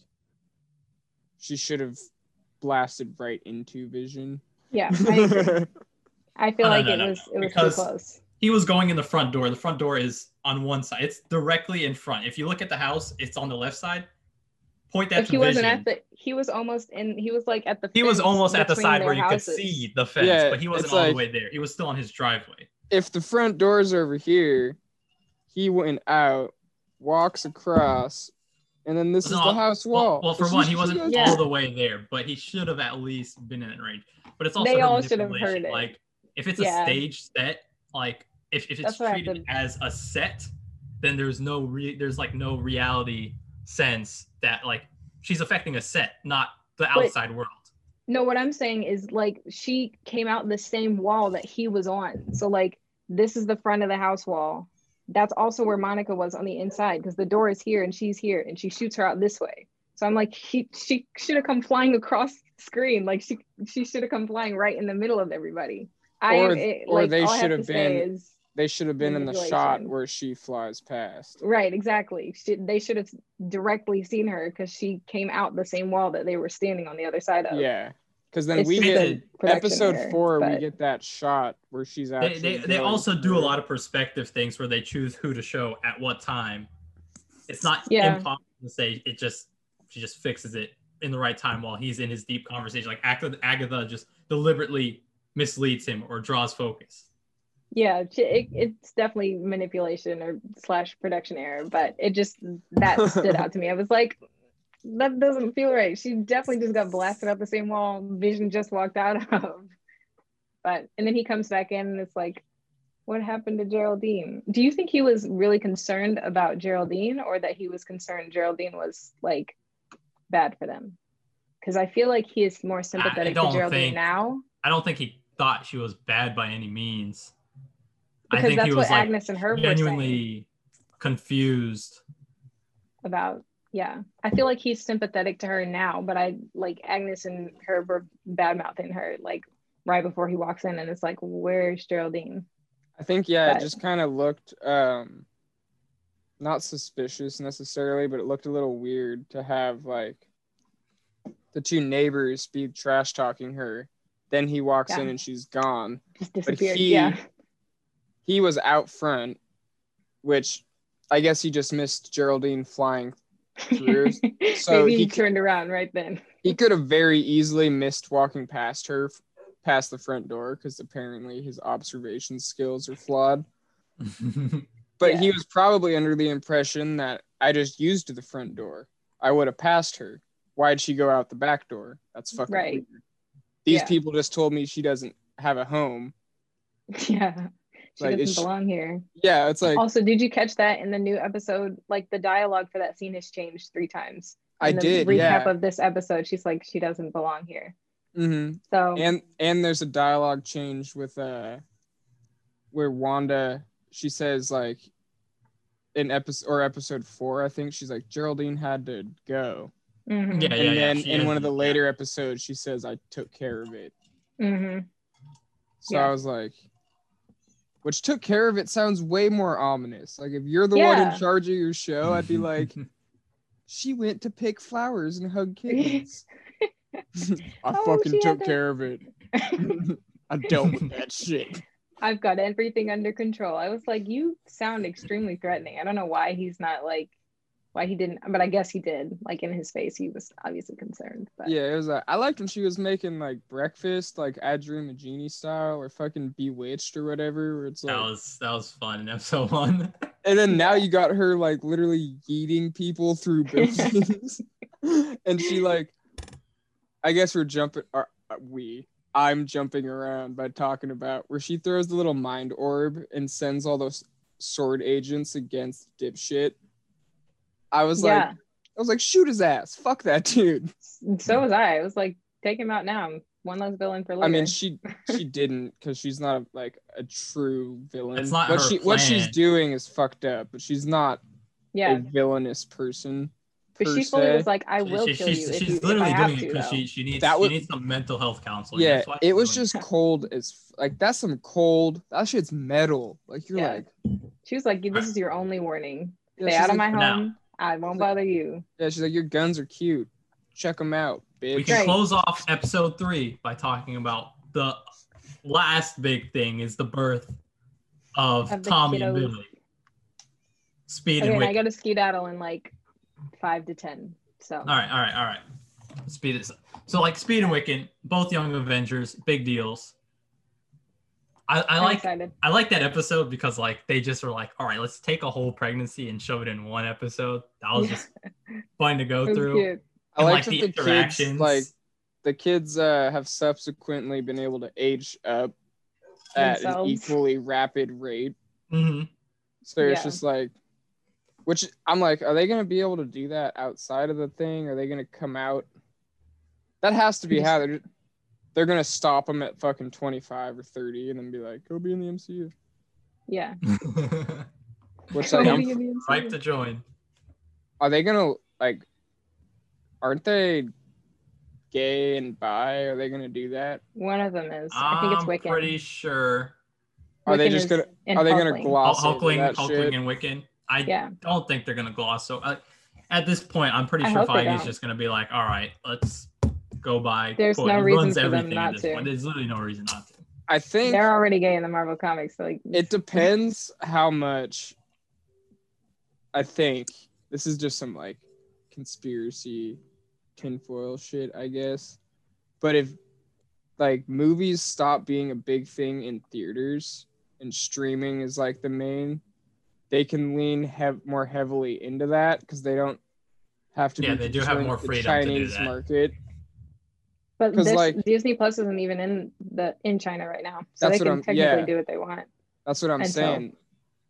she should have blasted right into Vision. Yeah, I. I feel No, no, like no, it no, was it was because- too close. He was going in the front door. The front door is on one side. It's directly in front. If you look at the house, it's on the left side. Point that If to he wasn't Vision. at the, he was almost in. He was like at the. he was almost at the side their where you could see the fence, Yeah, but he wasn't it's all like- the way there. He was still on his driveway. If the front door's over here, he went out, walks across, and then this is the house wall. well, for She- one, he wasn't Yeah. all the way there, but he should have at least been in that range. But it's also They all should have heard it. Like if it's Yeah. a stage set, like if, if it's That's what I have treated as a set, then there's no re- there's like no reality sense that like she's affecting a set, not the But- outside world. No, what I'm saying is like she came out the same wall that he was on. So like this is the front of the house wall. That's also where Monica was on the inside because the door is here and she's here and she shoots her out this way. So I'm like, he she should have come flying across the screen. Like she she should have come flying right in the middle of everybody. I Or- it, or like, they should have have been- is They should have been in the shot where she flies past. right, exactly. She, they should have directly seen her because she came out the same wall that they were standing on the other side of. Yeah, because then It's we just get a episode error, four. We get that shot where she's They, actually. they, they going also do a lot of perspective things where they choose who to show at what time. It's not Yeah. impossible to say it just she just fixes it in the right time while he's in his deep conversation. Like Agatha, Agatha just deliberately misleads him or draws focus. Yeah it, it's definitely manipulation or slash production error but it just that stood out to me. I was like that doesn't feel right. She definitely just got blasted out the same wall vision just walked out of. But and then he comes back in and it's like what happened to geraldine? Do you think he was really concerned about geraldine or that he was concerned geraldine was like bad for them? Because i feel like he is more sympathetic to geraldine think- now. I don't think he thought she was bad by any means. I because think that's he what like agnes and her were saying. genuinely confused. about yeah i feel like he's sympathetic to her now but i like agnes and her were bad mouthing her like right before he walks in and it's like where's geraldine I think yeah, But- it just kind of looked um not suspicious necessarily, but it looked a little weird to have like the two neighbors be trash talking her. Then he walks in and she's gone. just disappeared he- yeah He was out front, which I guess he just missed Geraldine flying. through. So maybe he, he c- turned around right then He could have very easily missed walking past her, past the front door because apparently his observation skills are flawed. But he was probably under the impression that I just used the front door. I would have passed her. Why'd she go out the back door? That's fucking Right. weird. These Yeah. people just told me she doesn't have a home. Yeah. She Like, doesn't is belong here. Yeah, it's like also, did you catch that in the new episode? Like the dialogue for that scene has changed three times. I the did. Recap Yeah. of this episode, she's like, she doesn't belong here. hmm So And and there's a dialogue change with uh where Wanda she says like in episode or episode four, I think she's like Geraldine had to go. mhm, yeah, yeah, and yeah. then she in is- one of the yeah. later episodes, she says I took care of it. mhm. So Yeah. I was like, which took care of it sounds way more ominous. Like if you're the one in charge of your show, I'd be like, she went to pick flowers and hug kittens. I Oh, fucking she had took to- care of it. I dealt with that shit. I've got everything under control. I was like, you sound extremely threatening. I don't know why he's not like, why he didn't, but I guess he did. Like in his face, he was obviously concerned. But Yeah, it was. Uh, I liked when she was making like breakfast, like I Dream of Jeannie style, or fucking Bewitched or whatever. Where it's like, that was that was fun in episode one. and then now you got her like literally eating people through buildings, and she like, I guess we're jumping. Or, uh, we, I'm jumping around by talking about where she throws the little mind orb and sends all those S.W.O.R.D agents against dipshit. I was like, I was like, shoot his ass, fuck that dude. so was I. I was like, take him out now. One less villain for later. I mean, she she didn't because she's not like a true villain. It's not what her she what she's doing is fucked up, but she's not yeah, a villainous person. but per she fully se. was like, I will She- kill she's, you if, she's you, if I literally have doing it because she, she needs That was- she needs some mental health counseling. yeah, it was doing just cold as like that's some cold. That shit's metal. Like you're Yeah. like She was like, this is your only warning. yeah, Stay she's out of like- my now. home. I won't bother you. Yeah, she's like your guns are cute. Check them out, bitch. We can Right. close off episode three by talking about the last big thing is the birth of, Of the Tommy and kiddos. Billy. Speed Okay, and and I Wiccan. got a skedaddle in like five to ten. So All right, all right, all right. Speed is so like Speed and Wiccan, both Young Avengers, big deals. I, I like excited. I like that episode because like they just were like, all right, let's take a whole pregnancy and shove it in one episode. That was Yeah. just fun to go through. cute. I And, like like that the the kids like the kids uh, have subsequently been able to age up at an equally rapid rate. hmm So it's Yeah. just like, which I'm like, are they gonna be able to do that outside of the thing? Are they gonna come out? That has to be how they're. They're gonna stop them at fucking 25 or 30, and then be like, "Go be in the MCU." Yeah. Which So like, we I'm, can be Ripe to join. are they gonna like? Aren't they gay and bi? Are they gonna do that? One of them is. I think it's I'm Wiccan. pretty sure. Are they Wiccan just gonna? Are they gonna gloss Hul- over Hulkling, that Hulkling, shit? and Wiccan. I Yeah. don't think they're gonna gloss. So uh, at this point, I'm pretty I sure hope they Feige's just gonna be like, all right, let's go by. There's quote. no reason for them everything not to. point. There's literally no reason not to. I think They're already gay in the Marvel comics. So like it depends how much. I think this is just some like conspiracy tinfoil shit, I guess. But if like movies stop being a big thing in theaters and streaming is like the main, they can lean have more heavily into that because they don't have to. Yeah, be they do have concerned more with the freedom to do Chinese that. market. But 'Cause, this, like- Disney Plus isn't even in the in China right now, so That's they what can I'm- technically yeah. do what they want. That's what I'm And so- saying.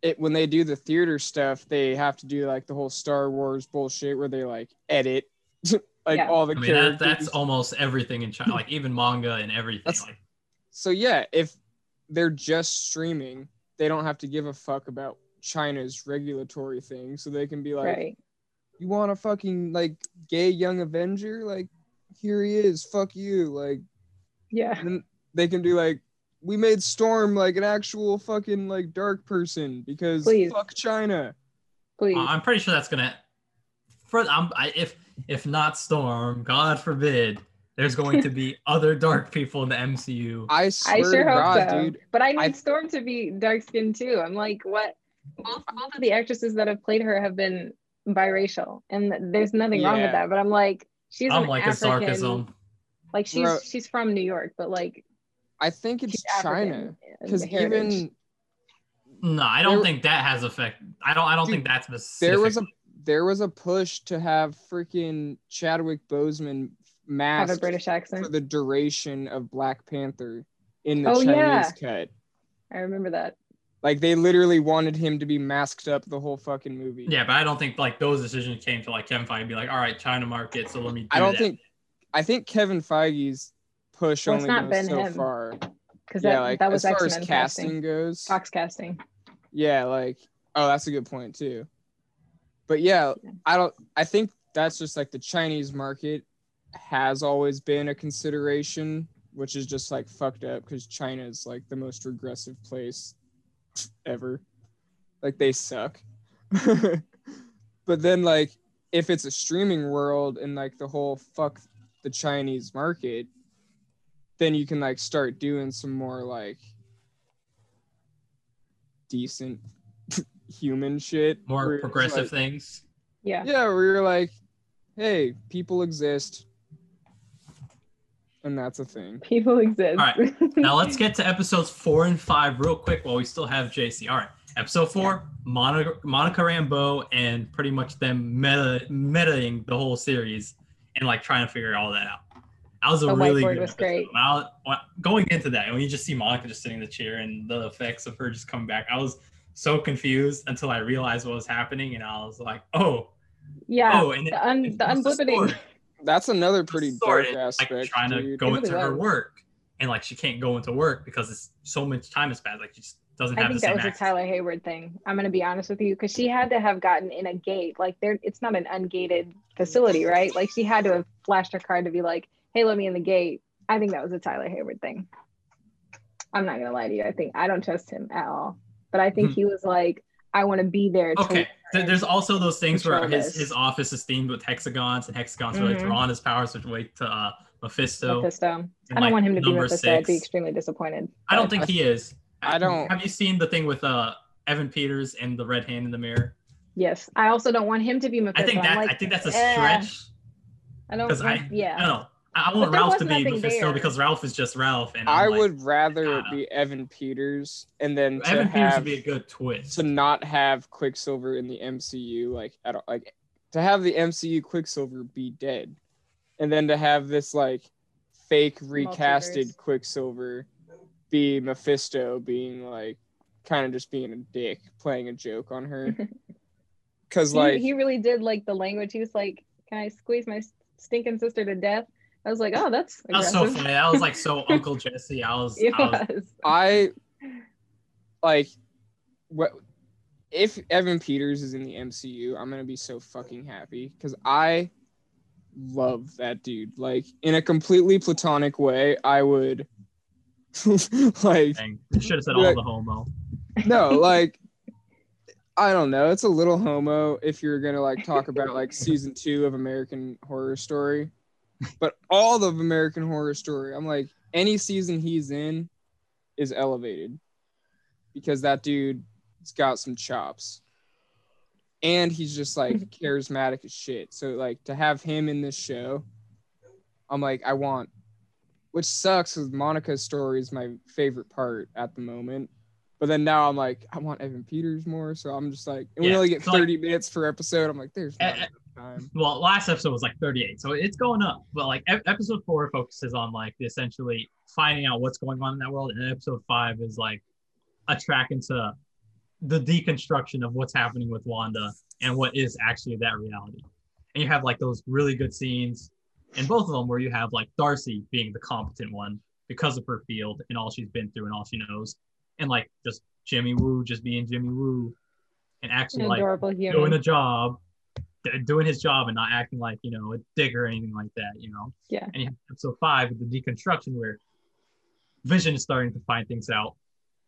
It when they do the theater stuff, they have to do like the whole Star Wars bullshit where they like edit like Yeah. all the I mean, that, that's almost everything in China, like even manga and everything. That's- like, So yeah, if they're just streaming, they don't have to give a fuck about China's regulatory thing. So they can be like, right. "You want a fucking like gay young Avenger? Like, here he is. Fuck you." Like, Yeah. and they can do like, "We made Storm like an actual fucking like dark person because Please. fuck China." Please. I'm pretty sure that's gonna. For I'm, I, if if not Storm, God forbid, there's going to be other dark people in the MCU. I swear I to sure hope so. dude. But I need I- Storm to be dark skinned too. I'm like, what? Both, both of the actresses that have played her have been biracial, and there's nothing wrong with that. But I'm like, she's I'm an like a sarcasm. like she's Bro. she's from New York, but like I think it's China because even No, I don't There- think that has effect. I don't. I don't Dude, think that's specific. there was a there was a push to have freaking Chadwick Boseman have a masked British for accent. the duration of Black Panther in the Oh, Chinese yeah. cut. I remember that. Like they literally wanted him to be masked up the whole fucking movie. Yeah, but I don't think like those decisions came to like Kevin Feige be like, all right, China market, so let me. Do I don't that." think I think Kevin Feige's push Well, it's only not goes been so him. far. Because Yeah, that, like that was as far as X-Men casting casting. goes. Fox casting. Yeah, like oh, that's a good point too. But yeah, I don't. I think that's just like the Chinese market has always been a consideration, which is just like fucked up because China is like the most regressive place ever. Like they suck. but then like if it's a streaming world and like the whole fuck the Chinese market, then you can like start doing some more like decent human shit. more progressive like- things. Yeah. Yeah, where you're like, hey, people exist. And that's a thing. People exist. All right. Now let's get to episodes four and five real quick while we still have Jaicey. All right. Episode four, Monica, Monica Rambeau and pretty much them meta metaing the whole series and like trying to figure all that out. That was a The really good was episode. great. When I was- when- going into that, when you just see Monica just sitting in the chair and the effects of her just coming back, I was so confused until I realized what was happening, and I was like, "Oh, yeah. oh!" And it, the un, it the was the unblippiting. sword. That's another pretty Sword, dark it's, aspect. Like trying to dude. go It into her was. work, and like she can't go into work because it's so much time has passed. Like she just doesn't I have think the that same was a. Tyler Hayward thing. I'm gonna be honest with you, because she had to have gotten in a gate. Like there, it's not an ungated facility, right? Like she had to have flashed her card to be like, "Hey, let me in the gate." I think that was a Tyler Hayward thing. I'm not gonna lie to you. I think I don't trust him at all. But I think Hmm. he was like, "I want to be there." Okay. There- There's also those things where his, this. his office is themed with hexagons, and hexagons relate to Mhm. Wanda's powers, which relate to uh, Mephisto. Mephisto. I don't like, want him to be number Mephisto. I'd be extremely disappointed. I don't but- think he is. I don't- Have you seen the thing with uh Evan Peters and the red hand in the mirror? Yes, I also don't want him to be Mephisto. I think I'm that like, I think that's a eh, stretch. I don't. 'cause want- I- yeah. I don't know. I, I want Ralph to be Mephisto there. because Ralph is just Ralph, and I I'm like, would rather it be Evan Peters and then to Evan Peters have would be a good twist. to not have Quicksilver in the MCU like at all, like to have the MCU Quicksilver be dead, and then to have this like fake recasted Multiverse. Quicksilver be Mephisto being like kind of just being a dick playing a joke on her because he, like he really did like the language. He was like, "Can I squeeze my stinking sister to death?" I was like, "Oh, that's That was so funny. That was like so Uncle Jesse. I was, It I was was. I like what if Evan Peters is in the MCU, I'm gonna be so fucking happy because I love that dude. Like in a completely platonic way, I would like Dang, you should have said Yeah. all the homo. no, like I don't know. It's a little homo if you're gonna like talk about like season two of American Horror Story, but all of American Horror Story, I'm like any season he's in is elevated because that dude's got some chops, and he's just like charismatic as shit. So like to have him in this show, I'm like I want. Which sucks because Monica's story is my favorite part at the moment. But then now I'm like, I want Evan Peters more. So I'm just like, and we Yeah, only get so, like- 30 minutes per episode. I'm like, there's not enough time. Well, last episode was like 38, so it's going up. But like ep- episode four focuses on like essentially finding out what's going on in that world, and episode five is like a track into the deconstruction of what's happening with Wanda and what is actually that reality. And you have like those really good scenes in both of them where you have like Darcy being the competent one because of her field and all she's been through and all she knows, and like just Jimmy Woo just being Jimmy Woo and actually An like adorable doing human. a job, d- doing his job and not acting like you know a dick or anything like that, you know. Yeah. And you have episode five the deconstruction where Vision is starting to find things out.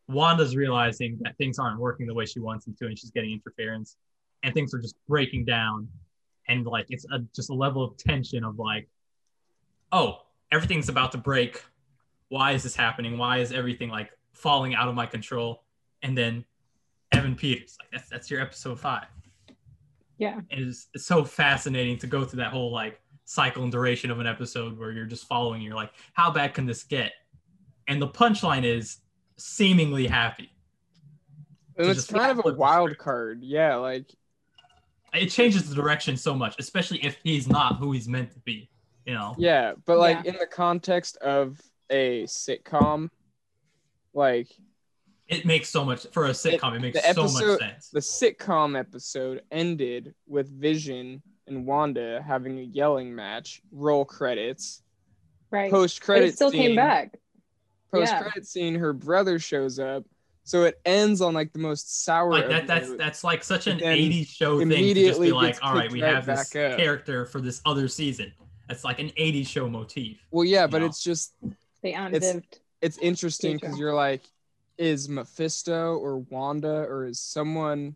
Wanda's realizing that things aren't working the way she wants them to, and she's getting interference, and things are just breaking down, and like it's a, just a level of tension of like, oh, everything's about to break. Why is this happening? Why is everything like falling out of my control? And then Evan Peters, like that's that's your episode five Yeah. it is it's so fascinating to go through that whole like cycle and duration of an episode where you're just following you're like how bad can this get and the punchline is seemingly happy. And it's kind of a wild card. Yeah, like It changes the direction so much, especially if he's not who he's meant to be. You know, yeah, but like Yeah. in the context of a sitcom, like it makes so much for a sitcom. It, makes the so episode- much sense. the sitcom episode ended with Vision and Wanda having a yelling match, roll credits, Right. post But credit it still came back. Post yeah. credit scene, her brother shows up. So it ends on like the most sour. like that that's that's like such an But 80s show thing to just immediately be like all right we right have this up. character for this other season that's like an 80s show motif well, yeah, but know. it's just They unzipped. it's interesting because you're like, is Mephisto or Wanda or is someone,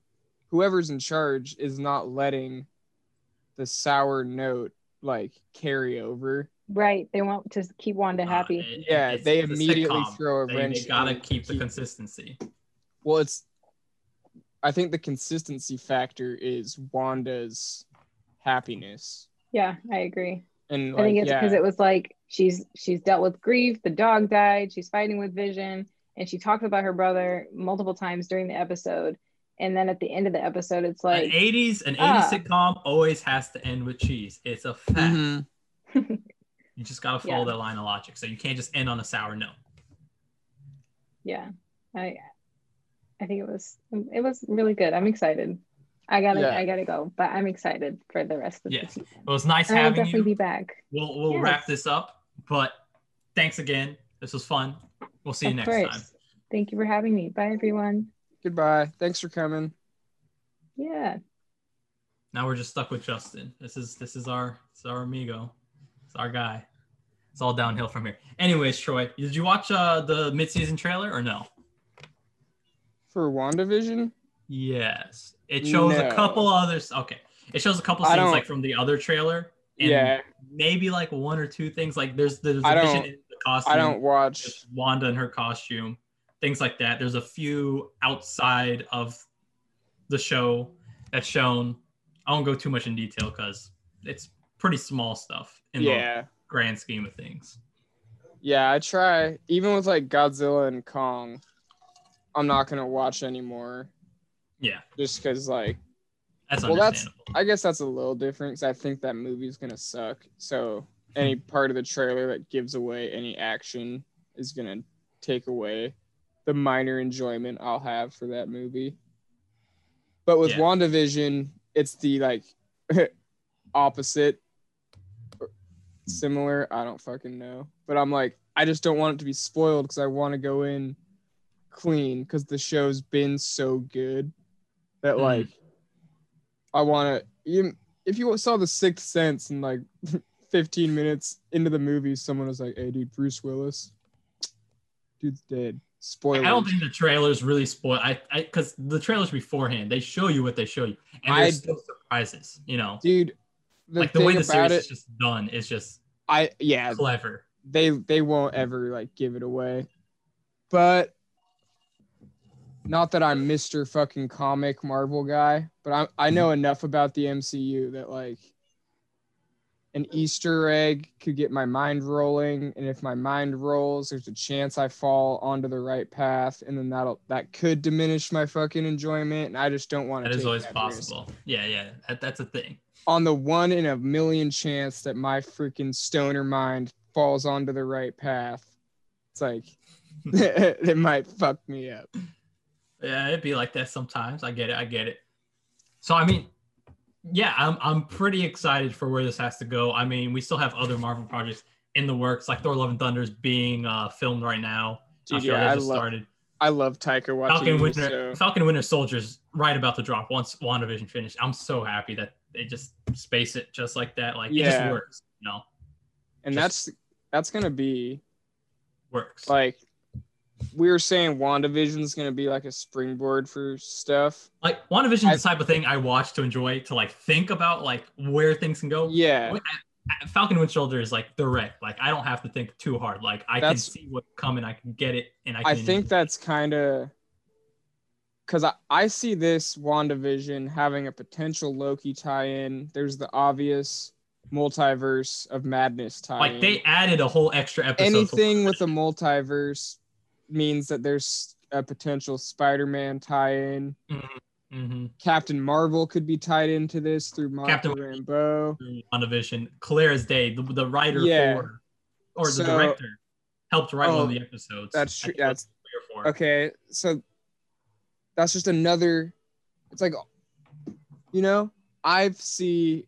whoever's in charge, is not letting the sour note like carry over. Right. They want to keep Wanda Uh, happy. it- Yeah, it's- they it's immediately sitcom. throw a They- wrench. they gotta in keep the keep- consistency Well, it's. I think the consistency factor is Wanda's happiness, yeah, I agree. and I think like, it's yeah, because it was like she's she's dealt with grief. The dog died. She's fighting with Vision, and she talked about her brother multiple times during the episode. And then at the end of the episode, it's like an like, 80s an 80s ah. sitcom always has to end with cheese it's a fact Mhm. you just gotta follow Yeah. that line of logic so you can't just end on a sour note yeah, I I think it was it was really good. I'm excited. I gotta Yeah. I gotta go, but I'm excited for the rest of Yeah. the season. it was nice And I'll definitely you be back. we'll we'll Yes. wrap this up but thanks again this was fun we'll see you of next course. time Thank you for having me. Bye everyone. Goodbye. Thanks for coming. Yeah. now we're just stuck with justin this is this is our it's our amigo it's our guy it's all downhill from here anyways troy did you watch uh the mid-season trailer or no For WandaVision? Yes. It shows No. a couple others. Okay. It shows a couple scenes like from the other trailer. And yeah. Maybe like one or two things. Like there's there's a I vision don't- in the costume. I don't watch. Wanda in her costume. Things like that. There's a few outside of the show that's shown. I won't go too much in detail because it's pretty small stuff in the grand scheme of things. Yeah, I try. Even with like Godzilla and Kong, I'm not gonna watch anymore. Yeah. Just because, like, That's Well, that's- I guess that's a little different because I think that movie's gonna suck. So any part of the trailer that gives away any action is gonna take away the minor enjoyment I'll have for that movie. But with Yeah. WandaVision, it's the like opposite similar. I don't fucking know. But I'm like, I just don't want it to be spoiled because I want to go in clean because the show's been so good that Mhm. like I want to if you saw the Sixth Sense and like 15 minutes into the movie, someone was like, "Hey, dude, Bruce Willis, dude's dead." Spoiler. I don't think the trailers really spoil. I I because the trailers beforehand they show you what they show you, and I- there's still surprises. You know, dude. The like the way the series it, is just done is just I yeah, clever. they they won't ever like give it away. But not that I'm Mr. fucking comic Marvel guy, but I I know enough about the MCU that like an Easter egg could get my mind rolling, and if my mind rolls, there's a chance I fall onto the right path, and then that'll that could diminish my fucking enjoyment, and I just don't want to. That is always that risk. possible. Yeah, yeah, that, that's a thing. On the one in a million chance that my freaking stoner mind falls onto the right path, it's like it might fuck me up. Yeah, it'd be like that sometimes. I get it. I get it. So I mean, yeah, I'm I'm pretty excited for where this has to go. I mean, we still have other Marvel projects in the works, like Thor: Love and Thunder is being uh, filmed right now. Dude, yeah, I love started. I love Taika Falcon Winter So Falcon Winter Soldier's right about to drop once WandaVision finished. I'm so happy that they just space it just like that. Like it Yeah. just works, you know, and just- that's that's gonna be works. like we were saying WandaVision's gonna be like a springboard for stuff. Like WandaVision is the type of thing I watch to enjoy, to like think about like where things can go. Yeah. I- Falcon Winter Soldier is like direct. Like I don't have to think too hard. Like I That's- can see what's coming. I can get it, and I can. I think that's kind of because I, I see this WandaVision having a potential Loki tie in. There's the obvious multiverse of madness tie. Like they added a whole extra episode. anything with a multiverse means that there's a potential Spider-Man tie-in. Mhm. Captain Marvel could be tied into this through Monica Captain- Rambeau. WandaVision, clear as day. The, the writer Yeah. for or the director helped write one Oh, of the episodes. That's true. That's three or four. okay. So that's just another. It's like, you know, I see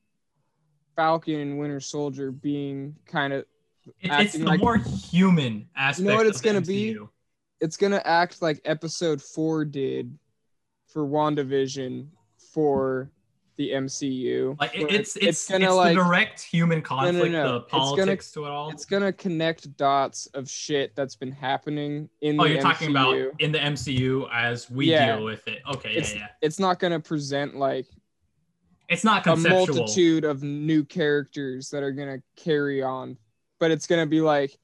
Falcon and Winter Soldier being kind of. It- it's the like- more human aspect. what of it's gonna be? MCU. It's gonna act like Episode Four did for WandaVision for the MCU. Like it, it's it's it's, gonna the like direct human conflict, no. the It's gonna- to it all. it's gonna connect dots of shit that's been happening in oh, the Oh, you're talking about MCU. in the MCU as we Yeah. deal with it. Okay, It's- yeah, yeah. It's not gonna present like It's not a multitude of new characters that are gonna carry on, but it's gonna be like,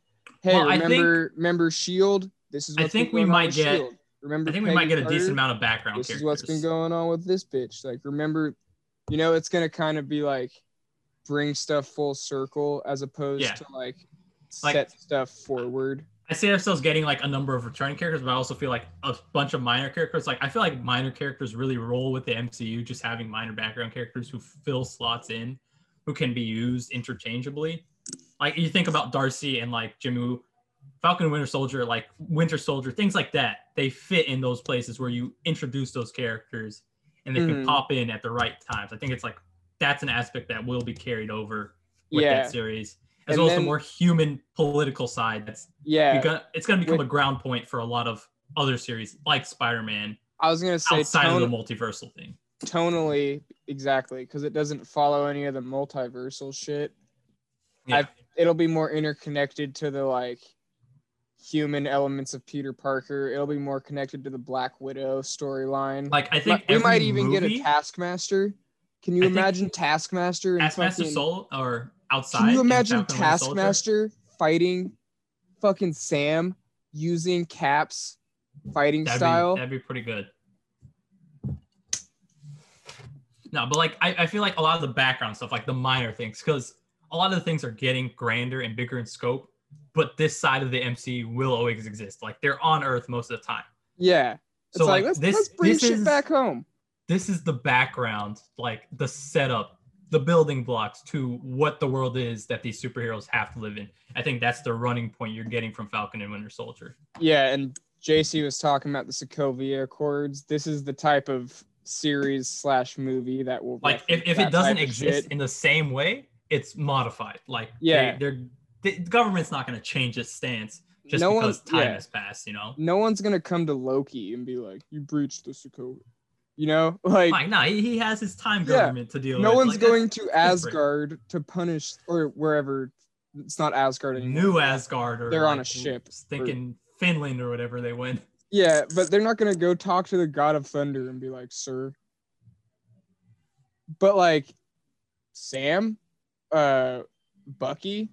hey, Well, I think- remember, remember Shield? This is I think we might get- Shield. Remember, I think we might get a Carter? decent amount of background This characters. is what's been going on with this bitch. Like, remember, you know, it's gonna kind of be like bring stuff full circle as opposed Yeah. to like, Like- set stuff forward. I see ourselves getting like a number of returning characters, but I also feel like a bunch of minor characters. Like I feel like minor characters really roll with the MCU, just having minor background characters who fill slots in, who can be used interchangeably. Like you think about Darcy and like Jimmy Falcon Winter Soldier, like Winter Soldier, things like that. They fit in those places where you introduce those characters and they can Mhm. pop in at the right times. I think it's like that's an aspect that will be carried over with Yeah. that series, as And well as the more human political side that's Yeah, gonna, it's going to become With- a ground point for a lot of other series like Spider-Man I was gonna say outside tone- of the multiversal thing. tonally exactly because it doesn't follow any of the multiversal shit. Yeah. I've- It'll be more interconnected to the like human elements of Peter Parker. It'll be more connected to the Black Widow storyline. like I think we might even get a Taskmaster. Can you I imagine Taskmaster Taskmaster fucking, Soul or outside. Can you imagine Falcon and Winter Soldier. Taskmaster fighting fucking Sam using Cap's fighting That'd style? Be, that'd be pretty good. No, but like I, I feel like a lot of the background stuff, like the minor things, because a lot of the things are getting grander and bigger in scope, but this side of the MCU will always exist. Like they're on Earth most of the time. yeah. It's So like, like, let's, this let's bring this shit is back home. this is the background, like the setup, the building blocks to what the world is that these superheroes have to live in. I think that's the running point you're getting from Falcon and Winter Soldier. Yeah, and Jaicey was talking about the Sokovia Accords. This is the type of series slash movie that will Like if, if it doesn't exist in the same way, it's modified. Like Yeah. they, are the government's not going to change its stance just No because time yeah. has passed. You know, no one's gonna come to Loki and be like, "You breached the Sokovia," you know, like like no, he, he has his time Yeah. government to deal with. no with. one's Like, going to different. Asgard to punish or wherever. It's not Asgard anymore. New Asgard or They're on a ship, thinking Finland or whatever they went. Yeah, but they're not gonna go talk to the God of Thunder and be like, "Sir." But like, Sam, uh, Bucky,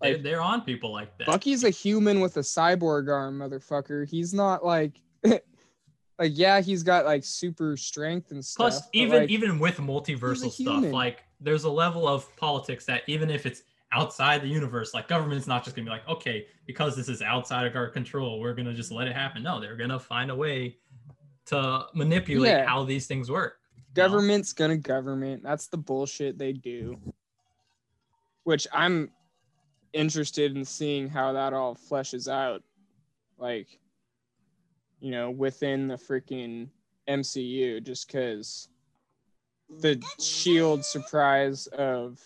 Like- they're on people like that. Bucky's a human with a cyborg arm, motherfucker. He's not like, like yeah, he's got like super strength and stuff. Plus, even like, even with multiversal stuff, like there's a level of politics that even if it's outside the universe, like government's not just gonna be like, okay, because this is outside of our control, we're gonna just let it happen. No, they're gonna find a way to manipulate Yeah. how these things work. know? government's gonna government. That's the bullshit they do. Which I'm interested in seeing how that all fleshes out. Like, you know, within the freaking MCU, just because the shield surprise of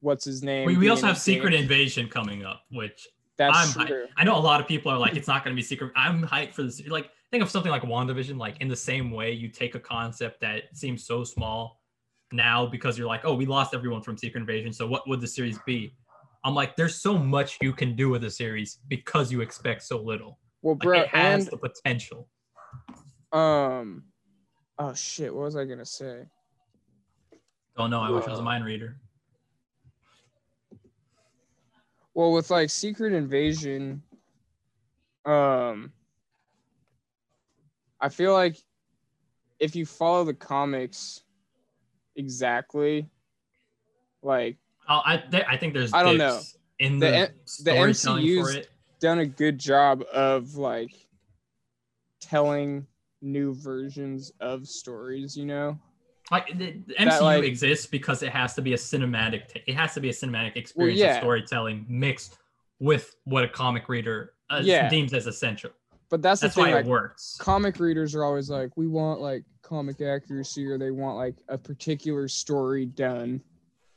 what's his name. We, we also have Secret Invasion coming up, which That's I'm hyped. true. I know a lot of people are like, it's not going to be secret. I'm hyped for this. Like, think of something like WandaVision. Like, in the same way, you take a concept that seems so small now because you're like, oh, we lost everyone from Secret Invasion. So, what would the series be? I'm like, there's so much you can do with a series because you expect so little. Well, Like, it has and the potential. um, oh shit, what was I gonna say? Oh no, I wish I was a mind reader. well with like secret invasion um i feel like if you follow the comics exactly Like Oh, I th- I think there's I don't dips in The the, M- the MCU's it. done a good job of like telling new versions of stories, you know? Like the, the MCU like- exists because it has to be a cinematic. T- it has to be a cinematic experience yeah. of storytelling mixed with what a comic reader uh, Yeah. deems as essential. But that's the thing, why like it works. comic readers are always like, we want like comic accuracy or they want like a particular story done.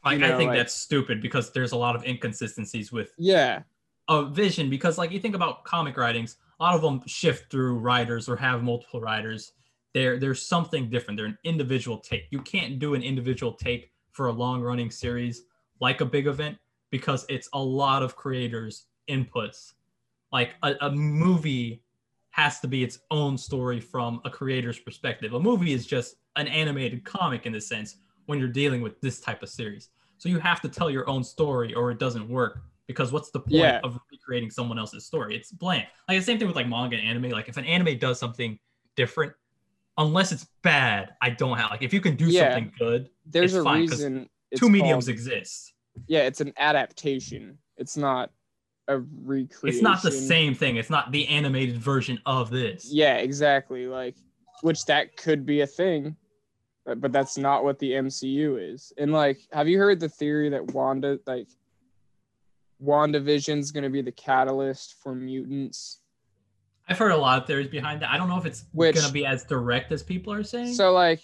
Like you I think like- that's stupid because there's a lot of inconsistencies with Yeah. a vision. Because like you think about comic writings, a lot of them shift through writers or have multiple writers. There, there's something different. They're an individual take. You can't do an individual take for a long running series like a big event because it's a lot of creators' inputs. Like a, a movie has to be its own story from a creator's perspective. A movie is just an animated comic in the sense when you're dealing with this type of series. So you have to tell your own story or it doesn't work because what's the point Yeah. of recreating someone else's story? It's bland. Like the same thing with like manga and anime. Like if an anime does something different, unless it's bad, I don't have like if you can do Yeah. something good, There's a fine, reason two mediums called- exist. yeah, it's an adaptation. It's not a recreation. It's not the same thing. It's not the animated version of this. Yeah, exactly. Like, which that could be a thing, but, but that's not what the MCU is. And like, have you heard the theory that Wanda, like, WandaVision's gonna be the catalyst for mutants? I've heard a lot of theories behind that. I don't know if it's gonna be as direct as people are saying. So like,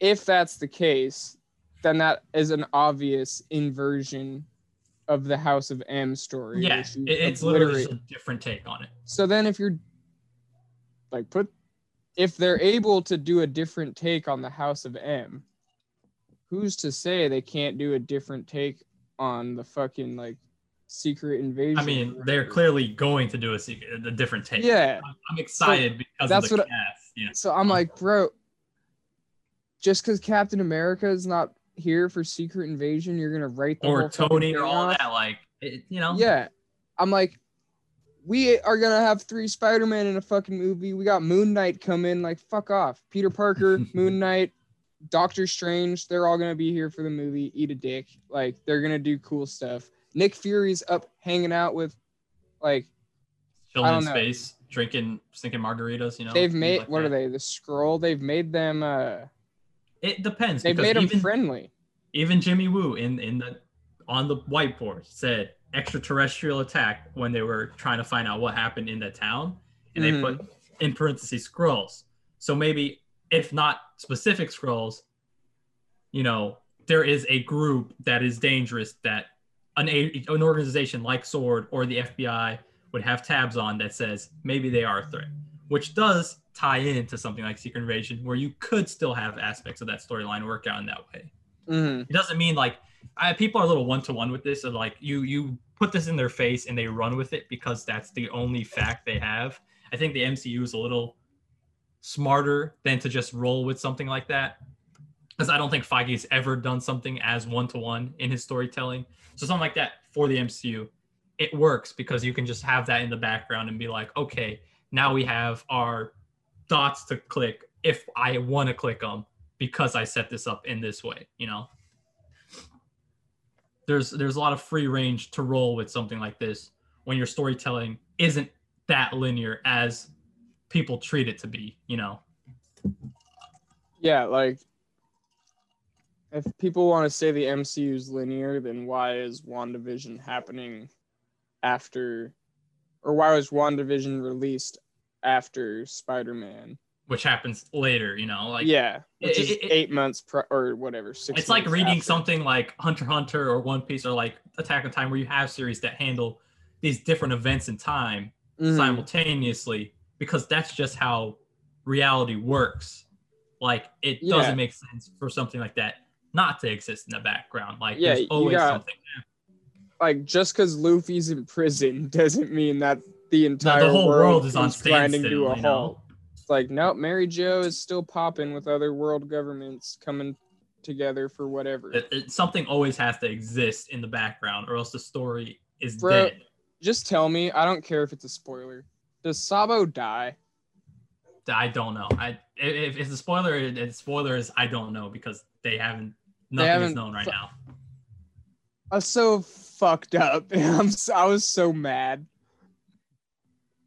if that's the case, then that is an obvious inversion of the House of M story. yeah, which you it- it's literally a different take on it. So then if you're like put if they're able to do a different take on the House of M, who's to say they can't do a different take on the fucking like secret invasion? I mean, they're clearly going to do a secret, a different take. Yeah. I'm, I'm excited because that's of the what cast. You know? So I'm like, bro, just because Captain America is not here for Secret Invasion, you're gonna write the or Tony or all off? that. Like, it, you know, Yeah. I'm like, we are gonna have three Spider-Man in a fucking movie. We got Moon Knight come in, like fuck off. Peter Parker, Moon Knight, Doctor Strange, they're all gonna be here for the movie. Eat a dick. Like they're gonna do cool stuff. Nick Fury's up hanging out with like chilling I don't know. space, drinking, stinking margaritas. You know, they've made like what that. are they? The Skrull. They've made them uh It depends. they've made them friendly. even Jimmy Woo in in the on the whiteboard said extraterrestrial attack when they were trying to find out what happened in the town, and Mhm. they put in parentheses Skrulls. So maybe if not specific Skrulls, you know, there is a group that is dangerous that an a- an organization like S.W.O.R.D or the FBI would have tabs on that says maybe they are a threat, which does tie into something like Secret Invasion, where you could still have aspects of that storyline work out in that way Mhm. it doesn't mean like I, people are a little one to one with this. and like you you put this in their face and they run with it because that's the only fact they have. I think the MCU is a little smarter than to just roll with something like that. Because I don't think Feige's ever done something as one to one in his storytelling. So something like that for the MCU, it works because you can just have that in the background and be like, okay, now we have our dots to click if I want to click them because I set this up in this way, you know. There's there's a lot of free range to roll with something like this when your storytelling isn't that linear as people treat it to be, you know. Yeah, like if people want to say the MCU is linear, then why is WandaVision happening after or why was WandaVision released after Spider-Man? Which happens later, you know, like yeah, which it- is it- it- eight months pro- or whatever. Six. it's like reading after. something like Hunter Hunter or One Piece or like Attack on Titan where you have series that handle these different events in time Mhm. simultaneously because that's just how reality works. Like it Yeah. doesn't make sense for something like that not to exist in the background. Like Yeah, there's always got- something. Like just because Luffy's in prison doesn't mean that the entire the whole world is on grinding to standstill, a halt. It's like nope, Mary Geoise is still popping with other world governments coming together for whatever. It, it- something always has to exist in the background, or else the story is Bro, dead. Just tell me. I don't care if it's a spoiler. Does Sabo die? I don't know. I if if it's a spoiler, it's spoilers. I don't know because they haven't. Nothing is haven't known right now. I was so fucked up. I'm so, I was so mad.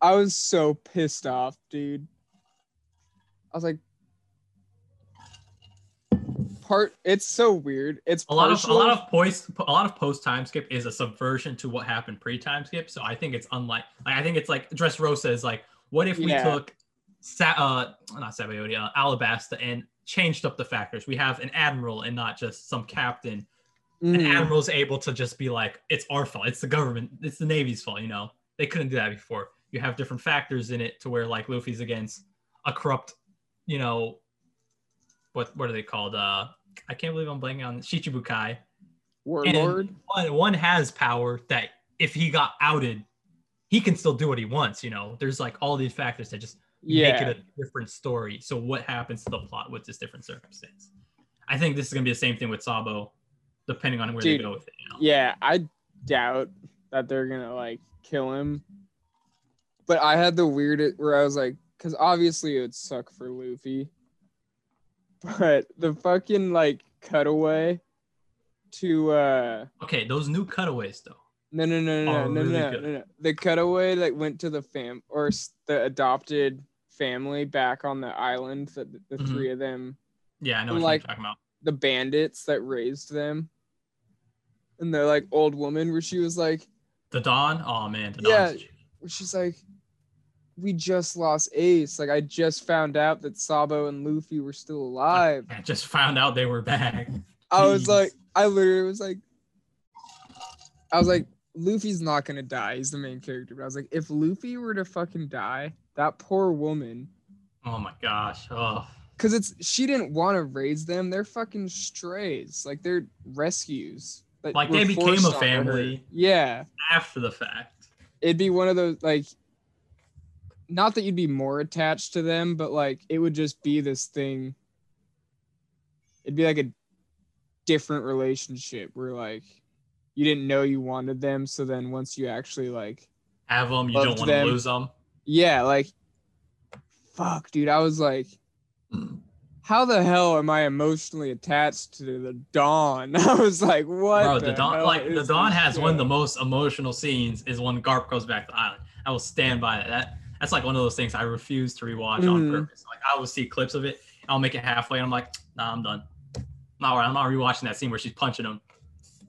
I was so pissed off, dude. I was like, part. It's so weird. It's A lot of a lot of post a lot of post time skip is a subversion to what happened pre time skip. So I think it's unlike like I think it's like Dress Dressrosa is like what if we Yeah. took Sa- uh not Sabaody, uh, Alabasta and changed up the factors. We have an admiral and not just some captain. An Mm, admiral's able to just be like it's our fault. It's the government. It's the navy's fault. You know they couldn't do that before. You have different factors in it to where like Luffy's against a corrupt, you know, what what are they called? Uh, I can't believe I'm blanking on Shichibukai. warlord. One, one has power that if he got outed, he can still do what he wants. You know, there's like all these factors that just Yeah, make it a different story. So what happens to the plot with this different circumstance? I think this is gonna be the same thing with Sabo, depending on where Dude, they go with it. You know? yeah. I doubt that they're gonna like kill him. But I had the weirdest where I was like, because obviously it would suck for Luffy. But the fucking like cutaway to uh Okay, those new cutaways though. No, no, no, no, no, no, really no, good. no, no. The cutaway that went to the fam or the adopted family back on the island. That the, the Mhm. three of them, Yeah, I know And, what like, you're talking about. the bandits that raised them, and the like old woman where she was like, Dadan. Oh man, the Yeah. Dawn's where she's like, we just lost Ace. Like I just found out that Sabo and Luffy were still alive. I just found out they were back. I was like, I literally was like, I was like, Luffy's not gonna die. He's the main character. But I was like, if Luffy were to fucking die, that poor woman, Oh my gosh. Oh. because it's she didn't want to raise them. They're fucking strays. Like they're rescues. that Like, they became a family. Yeah, After the fact. it'd be one of those like. Not that you'd be more attached to them, but like it would just be this thing. It'd be like a different relationship where like you didn't know you wanted them, so then once you actually like Have them. You don't want to lose them. Yeah, like fuck, dude. I was like, how the hell am I emotionally attached to the Dawn? I was like, what? Bro, Dadan hell like Dadan has one of the most emotional scenes is when Garp goes back to the island. I will stand by that. That that's like one of those things I refuse to rewatch on Mhm. purpose. Like I will see clips of it, I'll make it halfway, and I'm like, nah, I'm done. No, I'm not rewatching that scene where she's punching him.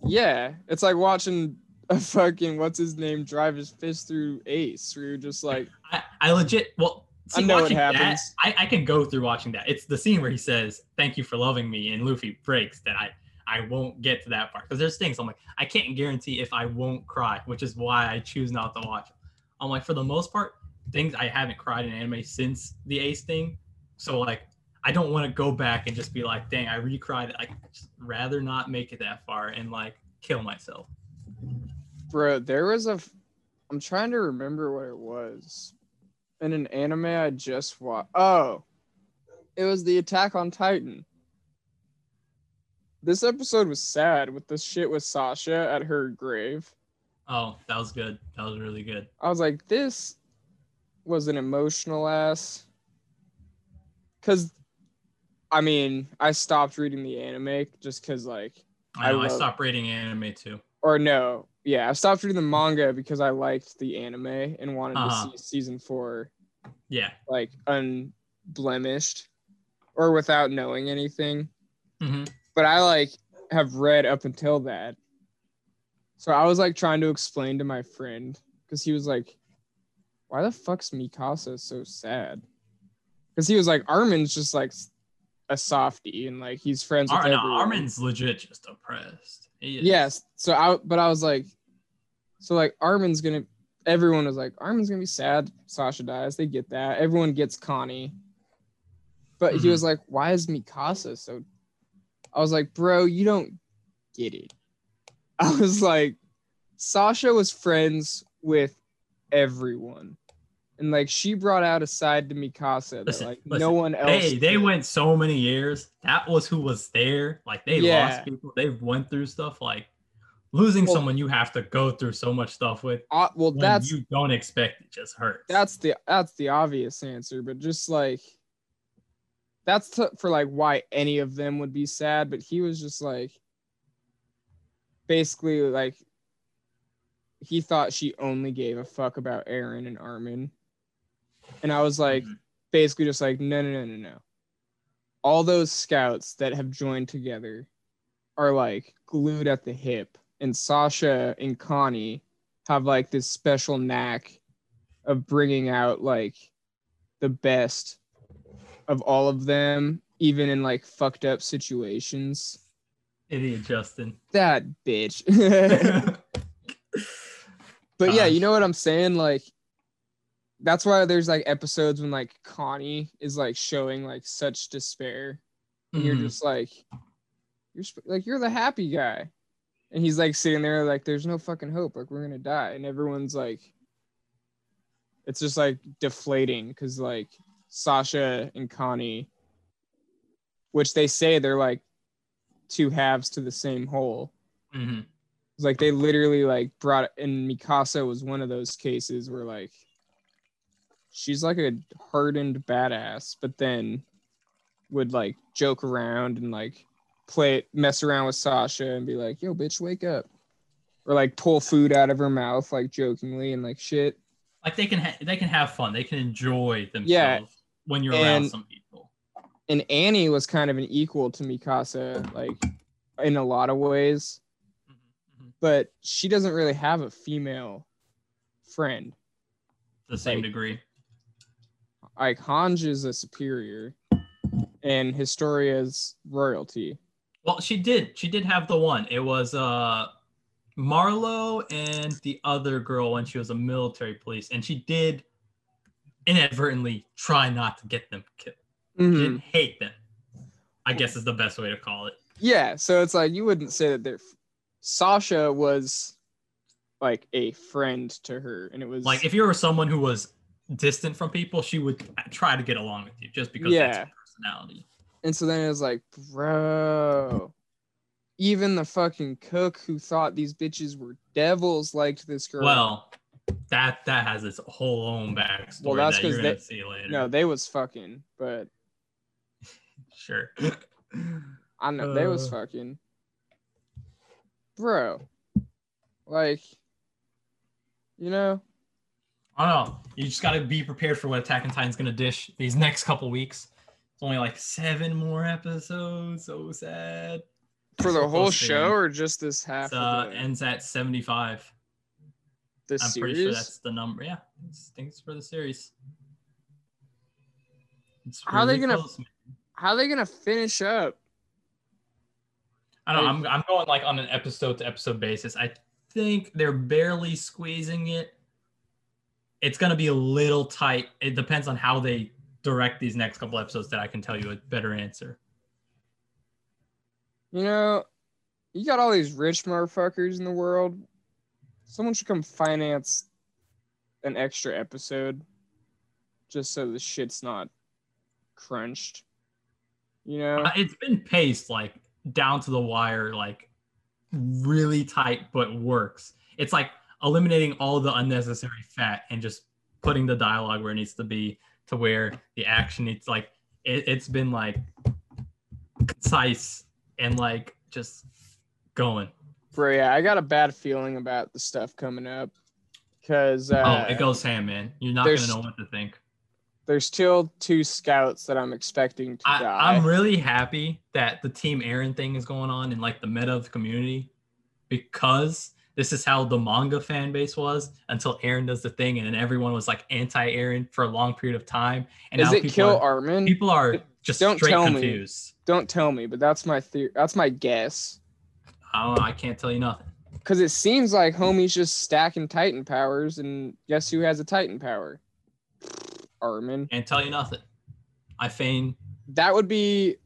Yeah, it's like watching a fucking what's his name drive his fist through Ace. Where you're just like, I, I legit well I know it watching that, happens. I, I can go through watching that. It's the scene where he says, Thank you for loving me, and Luffy breaks that I I won't get to that part. Because there's things I'm like, I can't guarantee if I won't cry, which is why I choose not to watch. I'm like, for the most part, things I haven't cried in anime since the Ace thing. So like I don't want to go back and just be like, dang, I recried. I rather not make it that far and like kill myself. bro, there was a. f- I'm trying to remember what it was. In an anime I just watched. Oh, it was the Attack on Titan. This episode was sad with the shit with Sasha at her grave. Oh, that was good. That was really good. I was like, this was an emotional ass. Cause I mean, I stopped reading the anime just cause like I I know I, love- stopped reading anime too. or no, yeah, I stopped reading the manga because I liked the anime and wanted Uh-huh. to see season four Yeah. like unblemished or without knowing anything. hmm But I like have read up until that. So I was like trying to explain to my friend because he was like, why the fuck's Mikasa so sad? Because he was like, Armin's just like a softie and like he's friends with Ar- no, everyone. Armin's legit just oppressed. He. Yes. So I, but I was like, so like Armin's gonna. Everyone was like, Armin's gonna be sad. Sasha dies. They get that. Everyone gets Connie. But he Mhm. was like, why is Mikasa so? I was like, bro, you don't get it. I was like, Sasha was friends with everyone. And like she brought out a side to Mikasa that Listen, like listen, no one else. They they went so many years. That was who was there. Like they Yeah. lost people. They went through stuff. Like losing Well- someone you have to go through so much stuff with. Uh, well, that's you don't expect it just hurts. that's the that's the obvious answer but just like that's t- for like why any of them would be sad but he was just like basically like he thought she only gave a fuck about Eren and Armin. And I was like, Mhm. basically just like, no, no, no, no, no. All those scouts that have joined together are like glued at the hip. And Sasha and Connie have like this special knack of bringing out like the best of all of them, even in like fucked up situations. Idiot Justin. That bitch. But yeah, you know what I'm saying? Like that's why there's like episodes when like Connie is like showing like such despair. And you're Mhm. just like you're sp- like you're the happy guy. And he's like sitting there like there's no fucking hope. Like we're gonna die. And everyone's like it's just like deflating because like Sasha and Connie, which they say they're like two halves to the same whole. Mhm. It's like they literally like brought and Mikasa was one of those cases where like she's like a hardened badass, but then would like joke around and like play mess around with Sasha and be like, yo, bitch, wake up. Or like pull food out of her mouth, like jokingly and like shit. Like they can ha- they can have fun. They can enjoy themselves Yeah. when you're around some people. And Annie was kind of an equal to Mikasa, like in a lot of ways. But she doesn't really have a female friend. To the same Like- degree. like Hanj is a superior and Historia's royalty. Well, she did. She did have the one. It was uh Marlo and the other girl when she was a military police, and she did inadvertently try not to get them killed. She didn't hate them. I guess is the best way to call it. Yeah, so it's like you wouldn't say that they're Sasha was like a friend to her, and it was Like if you were someone who was distant from people, she would try to get along with you just because that's Yeah. her personality. and so then it was like, bro. Even the fucking cook who thought these bitches were devils liked this girl. Well, that that has its whole own backstory Well, that's that you're 'cause gonna they- see later. no, they was fucking, but sure. I know they was Uh. fucking, bro. Like, you know, I don't know. You just got to be prepared for what Attack on Titan's gonna dish these next couple weeks. It's only like seven more episodes. So sad. for the whole show or just this half uh, ends at seventy-five. the I'm series? pretty sure that's the number. Yeah, it's, I think it's for the series. It's How are they gonna- close. How are they gonna finish up? I don't I'm, I'm going like on an episode to episode basis. I think they're barely squeezing it. It's gonna be a little tight. It depends on how they direct these next couple episodes. That I can tell you a better answer. You know, you got all these rich motherfuckers in the world. Someone should come finance an extra episode just so the shit's not crunched. You know? Uh, It's been paced like down to the wire, like really tight, but works. It's like eliminating all the unnecessary fat and just putting the dialogue where it needs to be to where the action needs like it, it's been like concise and like just going. Bro, yeah, I got a bad feeling about the stuff coming up. Cause uh, oh, it goes ham, man. You're not gonna know what to think. There's still two scouts that I'm expecting to I, die. I'm really happy that the Team Eren thing is going on in like the meta of the community because this is how the manga fan base was until Eren does the thing and then everyone was like anti Eren for a long period of time. And Is now it people kill are, Armin? people are just Don't straight tell me. Don't tell me, but that's my theory. That's my guess. I don't know, I can't tell you nothing. Because it seems like homie's just stacking Titan powers, and guess who has a Titan power? Armin. Can't tell you nothing. I feign That would be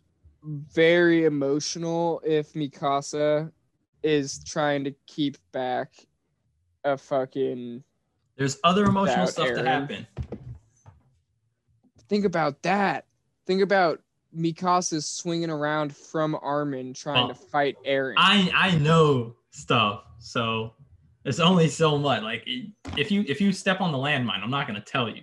very emotional if Mikasa is trying to keep back a fucking. there's other emotional stuff Eren. to happen. Think about that. Think about Mikasa swinging around from Armin trying to fight Eren. I I know stuff, so it's only so much. Like if you if you step on the landmine, I'm not gonna tell you.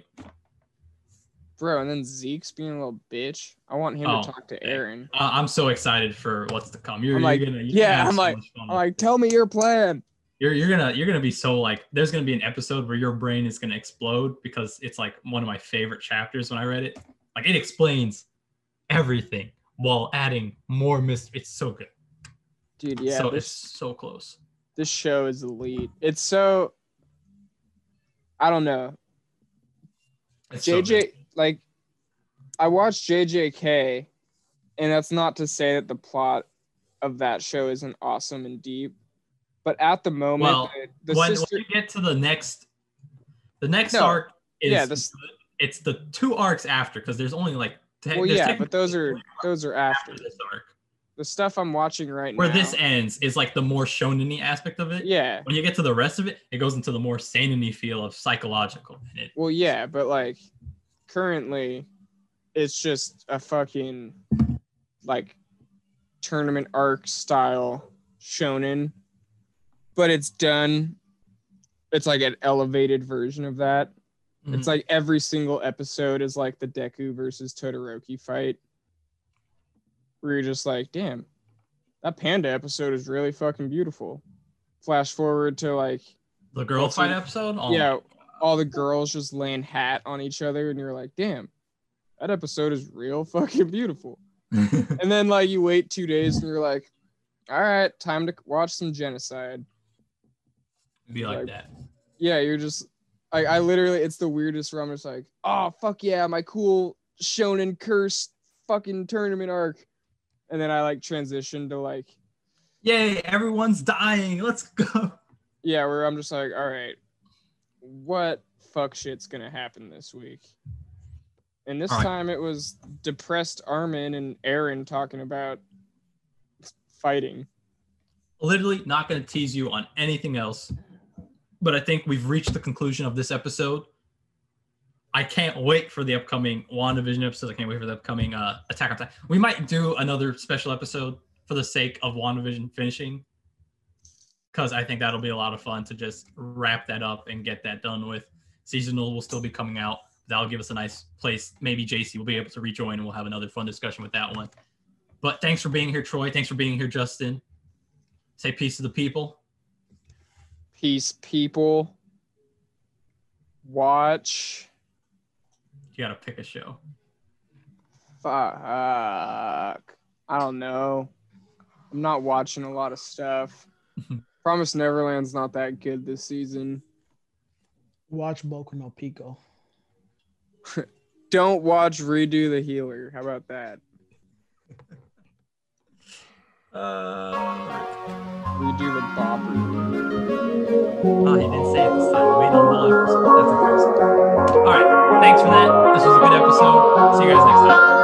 Bro, and then Zeke's being a little bitch. I want him Oh, to talk to. Eren. Uh, I'm so excited for what's to come. You're, I'm you're like, gonna you're yeah, gonna I'm so like- I'm like, tell me your plan. you're you're gonna you're gonna be so like there's gonna be an episode where your brain is gonna explode because it's like one of my favorite chapters when I read it. Like it explains everything while adding more mystery. It's so good. Dude, yeah, so this, it's so close. this show is elite. It's so I don't know. It's JJ good. Like I watched JJK and that's not to say that the plot of that show isn't awesome and deep. But at the moment Well, the, the when, sister when you get to the next the next No. arc is Yeah, this- it's the two arcs after because there's only like te- Well yeah, but those are those are after. after this arc. The stuff I'm watching right Where now. Where this ends is like the more shonen aspect of it. Yeah. When you get to the rest of it, it goes into the more seinen feel of psychological. It, Well, yeah, but like currently, it's just a fucking like tournament arc style shonen, but it's done. It's like an elevated version of that. It's Mhm. like every single episode is like the Deku versus Todoroki fight, where you're just like, damn, that panda episode is really fucking beautiful. Flash forward to like the girl fight it- episode. Oh, yeah, all the girls just laying hat on each other, and you're like, damn, that episode is real fucking beautiful. And then like you wait two days, and you're like, all right, time to watch some genocide. be like like- that. Yeah, you're just, I, I literally, it's the weirdest. Where I'm just like, oh fuck yeah, my cool shonen curse fucking tournament arc, and then I like transition to like, Yay! Everyone's dying. Let's go. yeah, where I'm just like, all right, what fuck shit's gonna happen this week? And this right. time it was depressed Armin and Eren talking about fighting. Literally not going to tease you on anything else, but I think we've reached the conclusion of this episode. I can't wait for the upcoming WandaVision episode. I can't wait for the upcoming uh, Attack on Titan. We might do another special episode for the sake of WandaVision finishing, because I think that'll be a lot of fun to just wrap that up and get that done with. Seasonal will still be coming out. That'll give us a nice place. Maybe Jaicey will be able to rejoin and we'll have another fun discussion with that one. But thanks for being here, Troy. Thanks for being here, Justin. Say peace to the people. Peace, people. Watch. You gotta pick a show. Fuck. I don't know. I'm not watching a lot of stuff. Promise Neverland's not that good this season. Watch Boku no Pico. Don't watch Redo the Healer. How about that? Uh, Redo the Bopper. oh, he didn't say it this time. Wait on the episode. That's impressive. All right. Thanks for that. This was a good episode. See you guys next